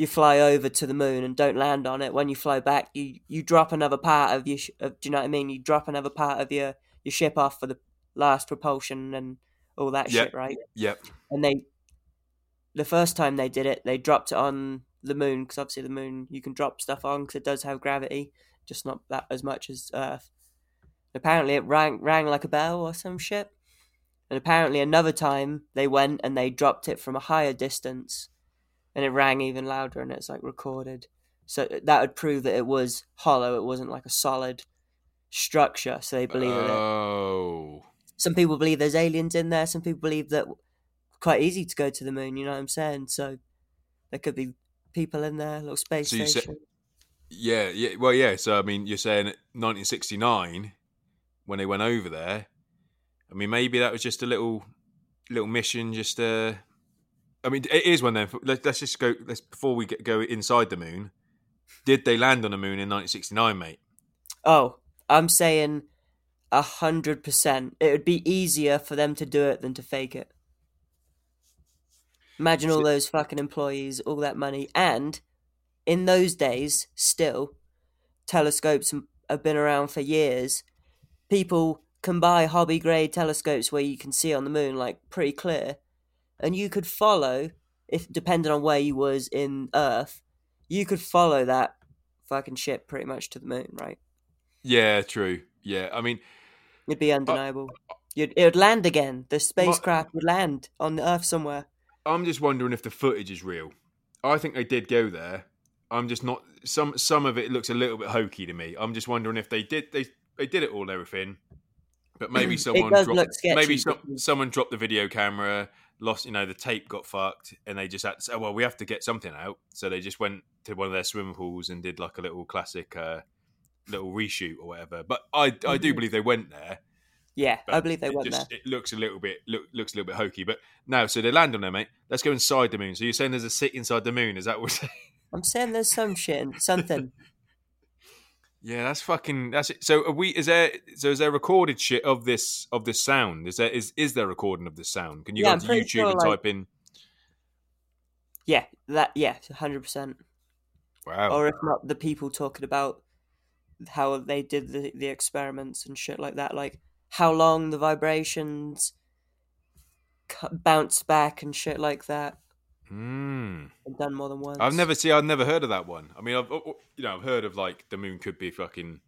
you fly over to the moon and don't land on it. When you fly back, you you drop another part of your. Sh- of, do you know what I mean? You drop another part of your your ship off for the last propulsion and all that Yep. shit, right? Yep. and they the first time they did it they dropped it on the moon because obviously the moon you can drop stuff on because it does have gravity just not that as much as earth apparently it rang rang like a bell or some shit and apparently another time they went and they dropped it from a higher distance and it rang even louder and it's like recorded so that would prove that it was hollow it wasn't like a solid structure so they believe that it Oh, some people believe there's aliens in there. Some people believe that quite easy to go to the moon. You know what I'm saying? So there could be people in there, little space So you say- station. yeah, yeah. Well, yeah. So I mean, you're saying 1969 when they went over there. I mean, maybe that was just a little little mission. Just uh, I mean, it is one then. Let's, let's just go. Let's before we get, go inside the moon. Did they land on the moon in 1969, mate? Oh, I'm saying a hundred percent. It would be easier for them to do it than to fake it. Imagine all those fucking employees, all that money, and in those days, still, telescopes have been around for years. People can buy hobby grade telescopes where you can see on the moon like pretty clear, and you could follow if depending on where you was in Earth, you could follow that fucking ship pretty much to the moon, right? Yeah, true. Yeah, I mean, It'd be uh, undeniable. You'd, it would land again. The spacecraft would land on the Earth somewhere. I'm just wondering if the footage is real. I think they did go there. I'm just not. Some some of it looks a little bit hokey to me. I'm just wondering if they did they they did it all everything, but maybe someone dropped, sketchy, maybe some, someone dropped the video camera, lost you know the tape got fucked, and they just had to say, oh, well, we have to get something out. So they just went to one of their swimming pools and did like a little classic uh, little reshoot or whatever. But I I do Mhm. believe they went there. Yeah, I believe they went just, there. It looks a little bit look, looks a little bit hokey, but no. So they land on there, mate. Let's go inside the moon. So you're saying there's a city inside the moon? Is that what? I'm saying there's some shit, something. Yeah, that's fucking. That's it. So are we? Is there? So is there recorded shit of this of this sound? Is there? Is is there recording of this sound? Can you Yeah, go to YouTube sure, and like- type in? Yeah, that yeah, hundred percent. Wow. Or if not, the people talking about how they did the the experiments and shit like that, like how long the vibrations bounced back and shit like that. Hmm. I've done more than once. I've never see. I've never heard of that one. I mean, I've you know I've heard of like the moon could be fucking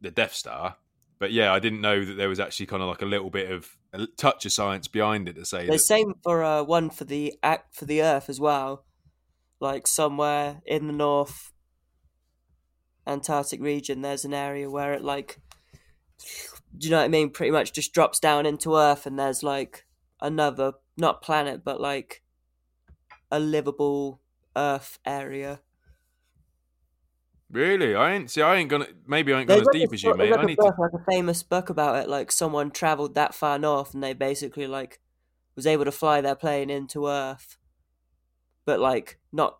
the Death Star, but yeah, I didn't know that there was actually kind of like a little bit of a touch of science behind it to say The that. same for uh, one for the act for the Earth as well, like somewhere in the North Antarctic region. There's an area where it like, do you know what I mean? Pretty much just drops down into Earth, and there's like another not planet, but like a livable Earth area. Really, I ain't see. I ain't gonna. Maybe I ain't gone as deep as you, mate. I need to. book, like a famous book about it. Like someone traveled that far north, and they basically like was able to fly their plane into Earth, but like not.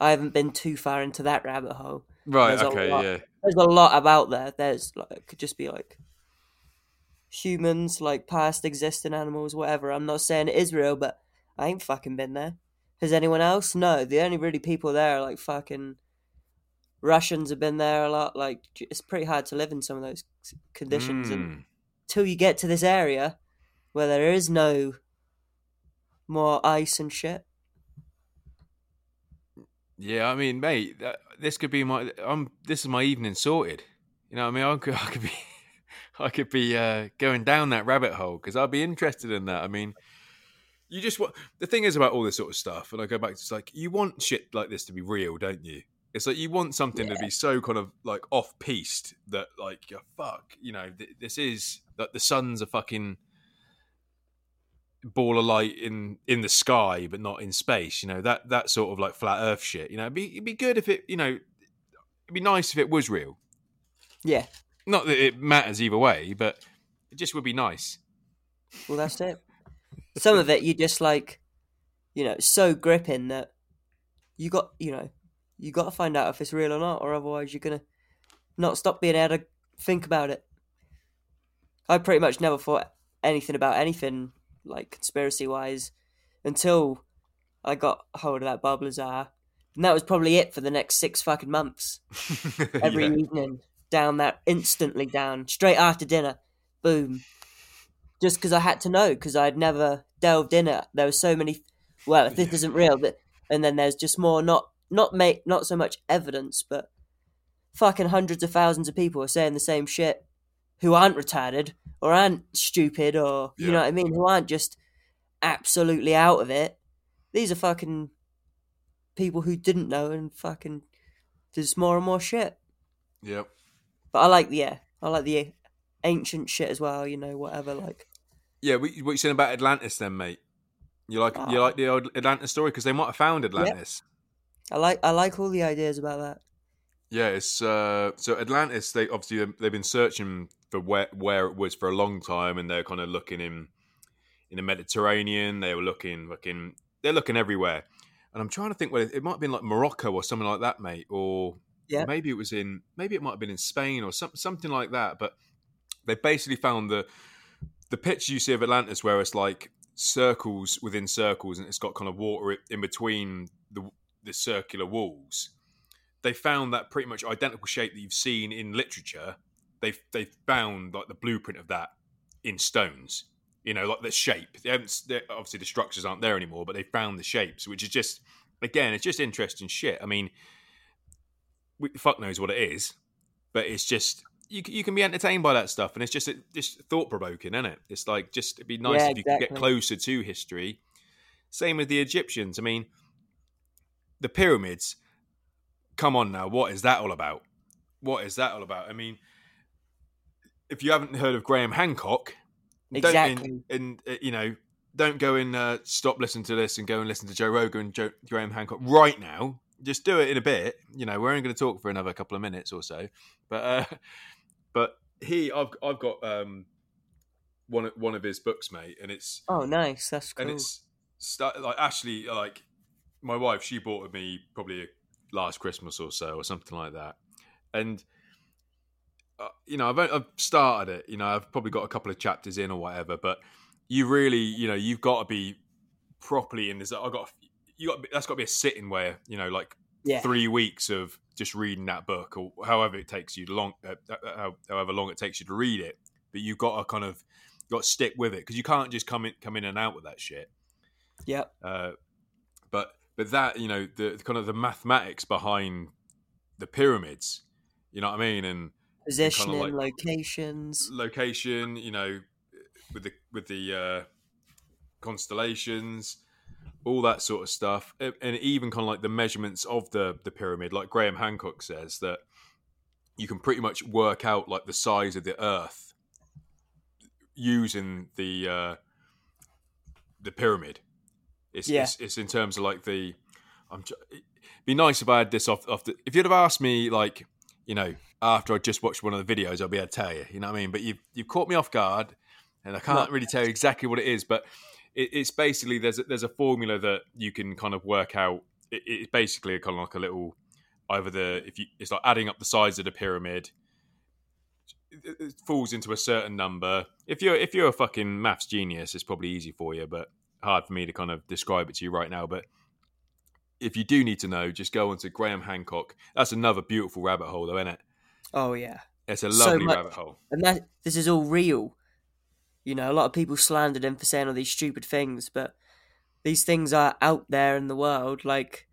I haven't been too far into that rabbit hole. Right. there's Okay. Yeah. There's a lot about there. There's like it could just be like humans, like past existing animals, whatever. I'm not saying it is real, but I ain't fucking been there. Has anyone else? No. The only really people there are like fucking Russians have been there a lot. Like it's pretty hard to live in some of those conditions and Mm. until you get to this area where there is no more ice and shit. Yeah. I mean, mate, that, this could be my. I'm. This is my evening sorted. You know, what I mean, I could. I could be. I could be uh, going down that rabbit hole because I'd be interested in that. I mean, you just want the thing is about all this sort of stuff, and I go back to it's like you want shit like this to be real, don't you? It's like you want something to be so kind of like off piste that like you're fuck, you know, th- this is that the sun's a fucking ball of light in in the sky, but not in space. You know that that sort of like flat Earth shit. You know, it'd be it'd be good if it, you know, it'd be nice if it was real. Yeah. Not that it matters either way, but it just would be nice. Well, that's it. Some of it you just like, you know, so gripping that you got, you know, you got to find out if it's real or not, or otherwise you're gonna not stop being able to think about it. I pretty much never thought anything about anything like conspiracy wise until I got hold of that Bob Lazar, and that was probably it for the next six fucking months. Every Yeah. evening, down that instantly down straight after dinner, boom. Just because I had to know, because I'd never delved in it. There were so many. Well, if this isn't real, but and then there's just more not not make not so much evidence, but fucking hundreds of thousands of people are saying the same shit, who aren't retarded or aren't stupid or you know what I mean, who aren't just absolutely out of it. These are fucking people who didn't know and fucking there's more and more shit. Yep. But I like the yeah, I like the ancient shit as well. You know, whatever. Like Yeah, what, what you saying about Atlantis then, mate? You like you Ah. like the old Atlantis story because they might have found Atlantis. I like I like all the ideas about that. Yeah, it's uh, so Atlantis. They obviously they've- they've been searching for where where it was for a long time, and they're kind of looking in in the Mediterranean. They were looking looking they're looking everywhere, and I'm trying to think whether it might have been like Morocco or something like that, mate, or Yeah. maybe it was in maybe it might have been in Spain or some, something like that. But they basically found the the picture you see of Atlantis, where it's like circles within circles, and it's got kind of water in between the the circular walls. They found that pretty much identical shape that you've seen in literature. They've they found like the blueprint of that in stones You know, like the shape. They haven't, obviously, the structures aren't there anymore, but they found the shapes, which is just again, it's just interesting shit. I mean, fuck knows what it is, but it's just you, you can be entertained by that stuff, and it's just just thought provoking, isn't it? It's like just it'd be nice Yeah, if you could get closer to history. Same with the Egyptians. I mean, the pyramids. Come on now, what is that all about? What is that all about? I mean, if you haven't heard of Graham Hancock, don't- Exactly. and, and uh, you know, don't go and uh, stop listening to this and go and listen to Joe Rogan and Joe, Graham Hancock right now. Just do it in a bit. You know, we're only going to talk for another couple of minutes or so, but uh, but he, I've I've got um one of- one of his books, mate, and it's Oh, nice. That's cool. and it's start, like Ashley, like my wife, she bought me probably last Christmas or so, or something like that. And uh, you know, I've, I've started it. You know, I've probably got a couple of chapters in or whatever. But you really, you know, you've got to be properly in this. I've got you got that's got to be a sitting where you know, like yeah. three weeks of just reading that book or however it takes you long, uh, uh, however long it takes you to read it. But you've got to kind of got to stick with it because you can't just come in come in and out with that shit. Yep. Uh, but but that you know the kind of the mathematics behind the pyramids, you know what I mean, and Positioning, like- locations. location, you know, with the with the uh, constellations, all that sort of stuff, and even kind of like the measurements of the the pyramid. Like Graham Hancock says that you can pretty much work out like the size of the Earth using the uh, the pyramid. It's, Yeah. it's it's in terms of like the. I'm. It'd be nice if I had this off. off the, if you'd have asked me like you know, after I just watched one of the videos, I'll be able to tell you. You know what I mean? But you've you've caught me off guard, and I can't really tell you exactly what it is. But it, it's basically there's a, there's a formula that you can kind of work out. It, it's basically a, kind of like a little either the if you it's like adding up the size of the pyramid. It, falls into a certain number. If you're if you're a fucking maths genius, it's probably easy for you, but hard for me to kind of describe it to you right now. But if you do need to know, just go onto Graham Hancock. That's another beautiful rabbit hole, though, isn't it? Oh yeah. It's a So lovely much- rabbit hole. And that this is all real. You know, a lot of people slandered him for saying all these stupid things, but these things are out there in the world, like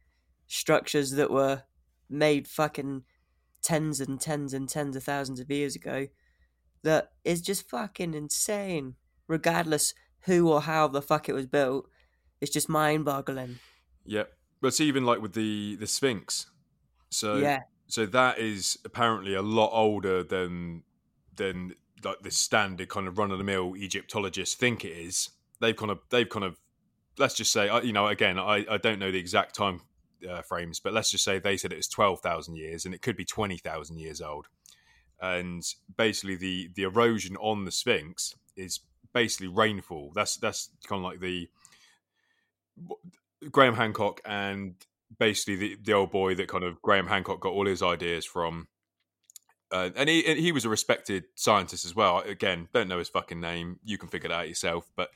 structures that were made fucking tens and tens and tens of thousands of years ago. That is just fucking insane. Regardless who or how the fuck it was built, it's just mind boggling. Yeah. But it's even like with the the Sphinx. So yeah, so that is apparently a lot older than than like the standard kind of run of the mill Egyptologists think it is. They've kind of they've kind of let's just say you know again I I don't know the exact time uh, frames, but let's just say they said it was twelve thousand years, and it could be twenty thousand years old. And basically, the the erosion on the Sphinx is basically rainfall. That's that's kind of like the Graham Hancock and basically the, the old boy that kind of Graham Hancock got all his ideas from. Uh, and he and he was a respected scientist as well. Again, don't know his fucking name. You can figure that out yourself. But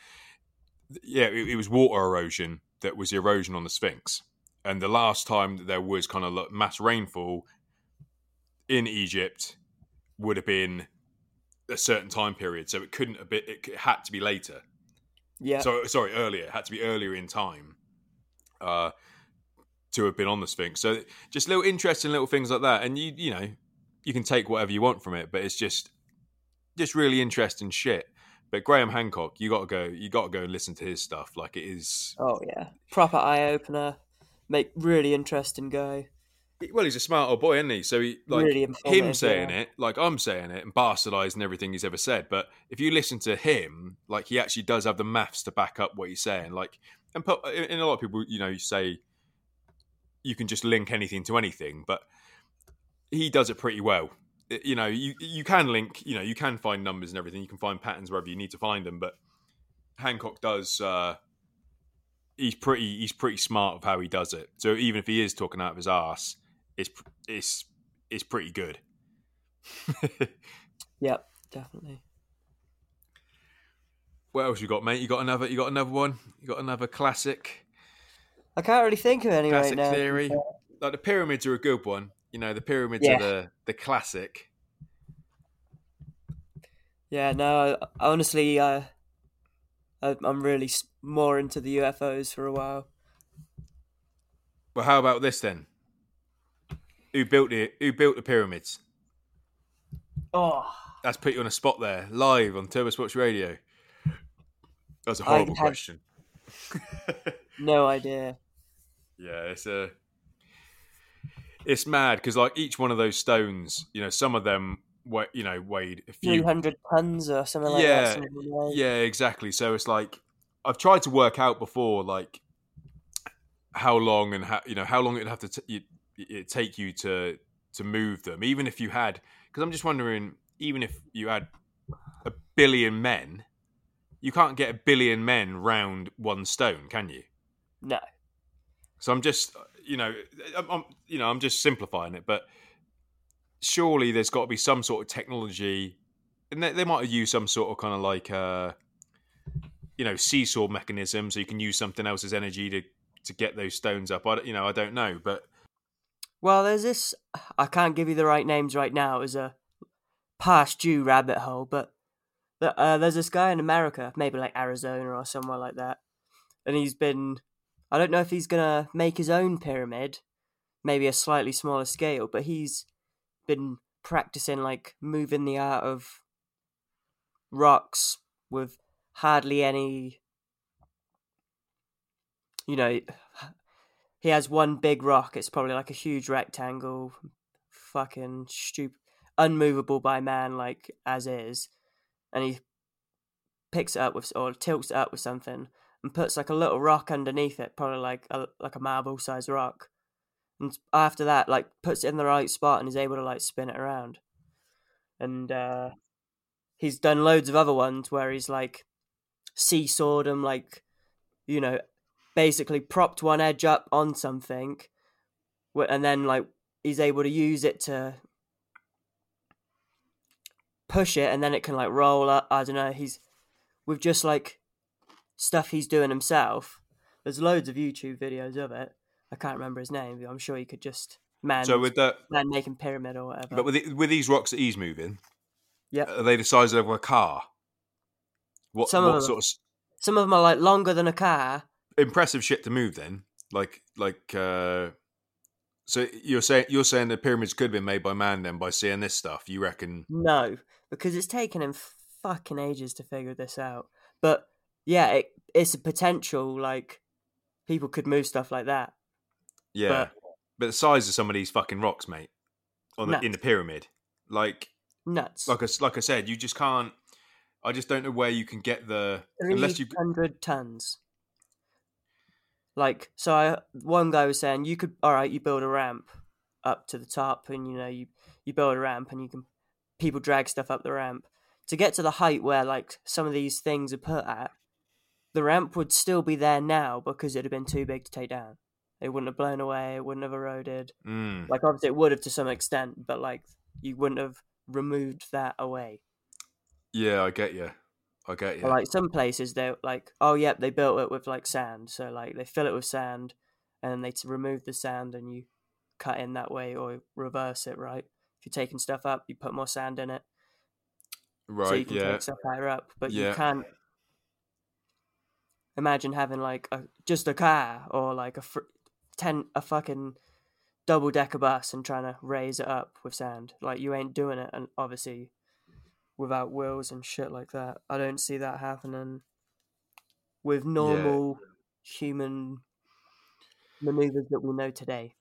yeah, it, it was water erosion that was the erosion on the Sphinx. And the last time that there was kind of like mass rainfall in Egypt would have been a certain time period. So it couldn't have been. It had to be later. yeah. So sorry, earlier. It had to be earlier in time uh, to have been on the Sphinx. So just little interesting little things like that, and you you know you can take whatever you want from it, but it's just just really interesting shit. But Graham Hancock, you got to go. You got to go and listen to his stuff. Like it is. Oh yeah, proper eye opener. Make really interesting guy. Well, he's a smart old boy, isn't he? So he like really him saying yeah. it, like I'm saying it, and bastardizing everything he's ever said. But if you listen to him, like he actually does have the maths to back up what he's saying. Like, and put, and a lot of people, you know, you say you can just link anything to anything, but he does it pretty well. It- You know, you you can link, you know, you can find numbers and everything. You can find patterns wherever you need to find them, but Hancock does. uh He's pretty. He's pretty smart of how he does it. So even if he is talking out of his ass, it's it's it's pretty good. Yep, definitely. what else you got, mate? You got another? You got another one? You got another classic? I can't really think of any classic right now. theory. Like the pyramids are a good one. You know, the pyramids Yeah. are the the classic. Yeah, no, honestly, uh, I- I'm really more into the UFOs for a while. Well, how about this then? Who built it? Who built the pyramids? Oh, That's put you on a spot there, live on Turbo Sports Radio. That's a horrible have- question. no idea. Yeah, it's a. It's mad because like each one of those stones, you know, some of them, wa- you know, weighed a few. hundred tons or something like Yeah, that. something like- Yeah, exactly. So it's like I've tried to work out before, like how long and how you know how long it'd have to t- it take you to to move them, even if you had. Because I'm just wondering, even if you had a billion men, you can't get a billion men round one stone, can you? No. So I'm just, you know, I'm, you know, I'm just simplifying it, but surely there's got to be some sort of technology, and they, they might have used some sort of kind of like, uh, you know, seesaw mechanism, so you can use something else's energy to to get those stones up. I, you know, I don't know, but Well, there's this. I can't give you the right names right now. Was a past due rabbit hole, but uh, there's this guy in America, maybe like Arizona or somewhere like that, and he's been. I don't know if he's gonna make his own pyramid, maybe a slightly smaller scale, but he's been practicing like moving the art of rocks with hardly any. You know, he has one big rock. It's probably like a huge rectangle, fucking stupid, unmovable by man, like as is, and he picks it up with or tilts it up with something and puts like a little rock underneath it, probably like a like a marble sized rock, and after that, like puts it in the right spot and is able to like spin it around, and uh, he's done loads of other ones where he's like seesawed them, like you know basically propped one edge up on something and then like he's able to use it to push it and then it can like roll up i don't know he's with just like stuff he's doing himself there's loads of youtube videos of it i can't remember his name but i'm sure you could just man so with that, man making pyramid or whatever but with the, with these rocks that he's moving, Yeah. are they the size of a car? What, Some of them- sort of some of them are like longer than a car impressive shit to move then? Like, like, uh, so you're saying you're saying the pyramids could have been made by man then by seeing this stuff? You reckon? No, because it's taken him fucking ages to figure this out. But yeah, it, it's a potential. Like people could move stuff like that. Yeah, But- but, the size of some of these fucking rocks, mate, on the, in the pyramid, like, Nuts. like I, like I said, you just can't. I just don't know where you can get the unless you. Hundred tons. Like so, I one guy was saying you could. All right, you build a ramp up to the top, and you know you you build a ramp, and you can people drag stuff up the ramp to get to the height where like some of these things are put at. The ramp would still be there now because it'd have been too big to take down. It wouldn't have blown away. It wouldn't have eroded. Mm, Like obviously it would have to some extent, but like you wouldn't have removed that away. yeah, I get you. I get you. Or, like some places, they're like, oh yep, they built it with like sand. So like they fill it with sand, and then they remove the sand, and you cut in that way or reverse it. Right? If you're taking stuff up, you put more sand in it, right? so you can yeah. take stuff higher up. But Yeah. you can't imagine having like a just a car or like a fr- ten a fucking double decker bus and trying to raise it up with sand. Like you ain't doing it, and obviously without wheels and shit like that. I don't see that happening with normal human maneuvers that we know today.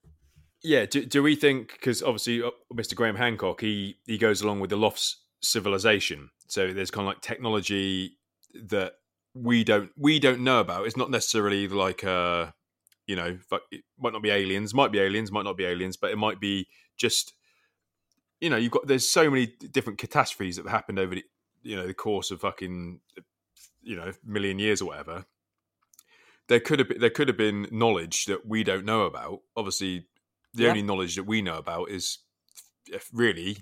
Yeah, do, do we think because obviously uh, Mr. Graham Hancock he he goes along with the lost civilization, so there's kind of like technology that we don't we don't know about. It's not necessarily like uh you know it might not be aliens, might be aliens, might not be aliens, but it might be just you know you've got there's so many different catastrophes that have happened over the you know the course of fucking you know million years or whatever. There could have been, there could have been knowledge that we don't know about. Obviously, the Yeah. only knowledge that we know about is really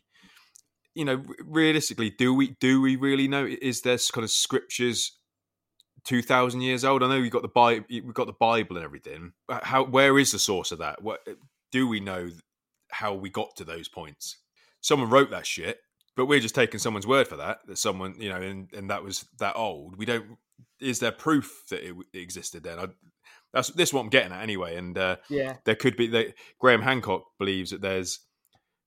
you know realistically do we do we really know is there kind of scriptures 2000 years old i know we've got the bible we've got the bible and everything how where is the source of that what do we know how we got to those points someone wrote that shit but we're just taking someone's word for that that someone you know and, and that was that old we don't is there proof that it, it existed then? I, that's this is what I'm getting at anyway. And uh, Yeah. there could be. Graham Hancock believes that there's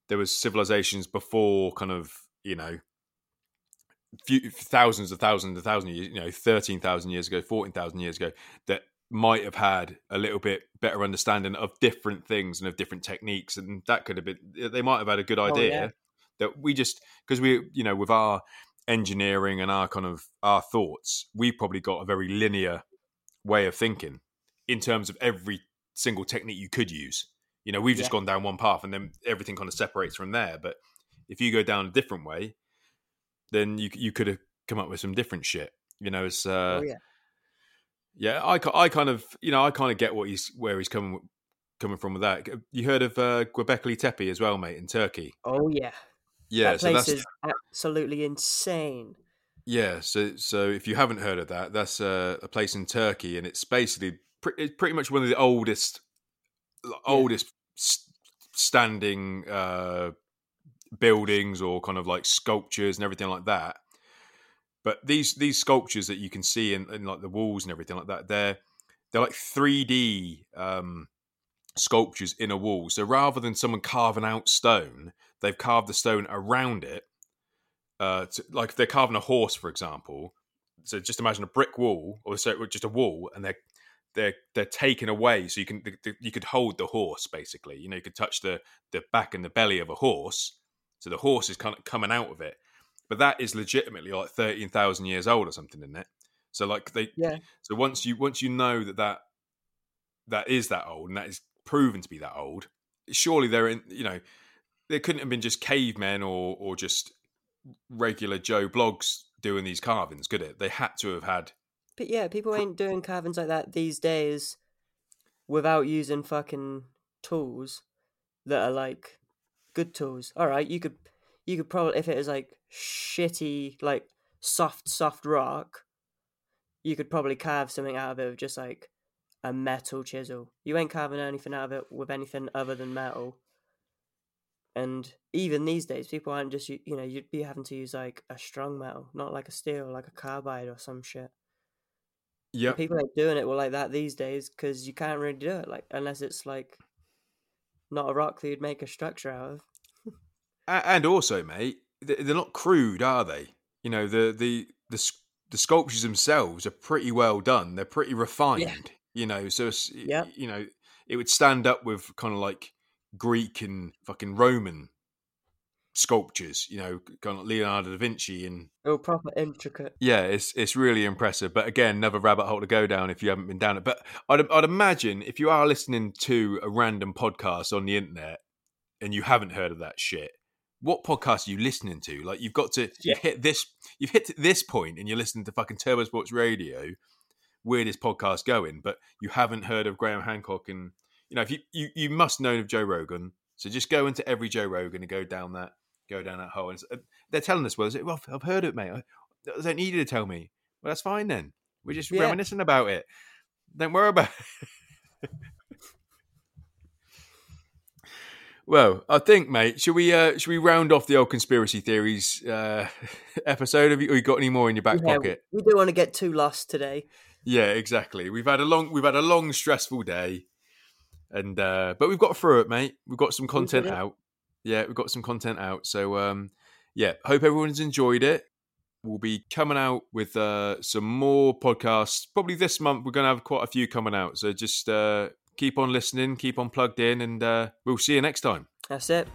there was civilizations before, kind of you know, few, thousands of thousands of thousands of years, you know, thirteen thousand years ago, fourteen thousand years ago, that might have had a little bit better understanding of different things and of different techniques, and that could have been. They might have had a good Oh, idea yeah. that we just because we, you know, with our engineering and our kind of our thoughts, we've probably got a very linear way of thinking in terms of every single technique you could use. You know, we've just Yeah. gone down one path and then everything kind of separates from there. But if you go down a different way, then you you could have come up with some different shit. You know, it's uh, oh yeah. yeah. I, I kind of you know I kind of get what he's where he's coming coming from with that. You heard of uh, Göbekli Tepe as well, mate, in Turkey. Oh yeah. Yeah, that so place that's is absolutely insane. Yeah, so so if you haven't heard of that, that's a, a place in Turkey, and it's basically pre- it's pretty much one of the oldest oldest s- standing uh, buildings or kind of like sculptures and everything like that. But these these sculptures that you can see in, in like the walls and everything like that, they're they're like three D um, sculptures in a wall. So rather than someone carving out stone, they've carved the stone around it uh, to, like if they're carving a horse, for example. So just imagine a brick wall, or so just a wall, and they're they're they're taken away, so you can you could hold the horse basically. You know, you could touch the the back and the belly of a horse, so the horse is kind of coming out of it. But that is legitimately like thirteen thousand years old or something, isn't it? So like they, Yeah. so once you once you know that that that is that old and that is proven to be that old, surely they're in. You know, there couldn't have been just cavemen or or just regular Joe Bloggs doing these carvings, could it? They had to have had. But yeah, people ain't doing carvings like that these days without using fucking tools that are like good tools. All right, you could you could probably if it is like shitty like soft soft rock, you could probably carve something out of it with just like a metal chisel. You ain't carving anything out of it with anything other than metal. And even these days, people aren't just u- you know you'd be having to use like a strong metal, not like a steel, like a carbide or some shit. Yeah, People ain't doing it well like that these days because you can't really do it like unless it's like not a rock that you'd make a structure out of. and also, mate, they- they're not crude, are they? You know, the the the the sculptures themselves are pretty well done. They're pretty refined. You know, so it's, y- Yep. you know, it would stand up with kind of like Greek and fucking Roman sculptures. You know, kind of Leonardo da Vinci and Oh, proper intricate. Yeah, it's it's really impressive. But again, another rabbit hole to go down if you haven't been down it. But I'd I'd imagine if you are listening to a random podcast on the internet and you haven't heard of that shit, what podcast are you listening to? Like you've got to Yeah. you've hit this you've hit this point and you're listening to fucking Turbo Sports Radio, weirdest podcast going, but you haven't heard of Graham Hancock and you know if you you, you must know of Joe Rogan. So just go into every Joe Rogan and go down that go down that hole. And uh, they're telling us, well, it- well, I've heard it, mate. I, I don't need you to tell me. Well, that's fine then. We're just Yeah. reminiscing about it. Don't worry about it. well, I think, mate, should we uh, should we round off the old conspiracy theories uh, episode? Have you, you got any more in your back Yeah, pocket? We don't want to get too lost today. Yeah, exactly. We've had a long we've had a long stressful day, and uh, but we've got through it, mate. We've got some content out. Yeah, we've got some content out. So um, yeah, hope everyone's enjoyed it. We'll be coming out with uh, some more podcasts. Probably this month we're going to have quite a few coming out. So just uh, keep on listening, keep on plugged in, and uh, we'll see you next time. That's it.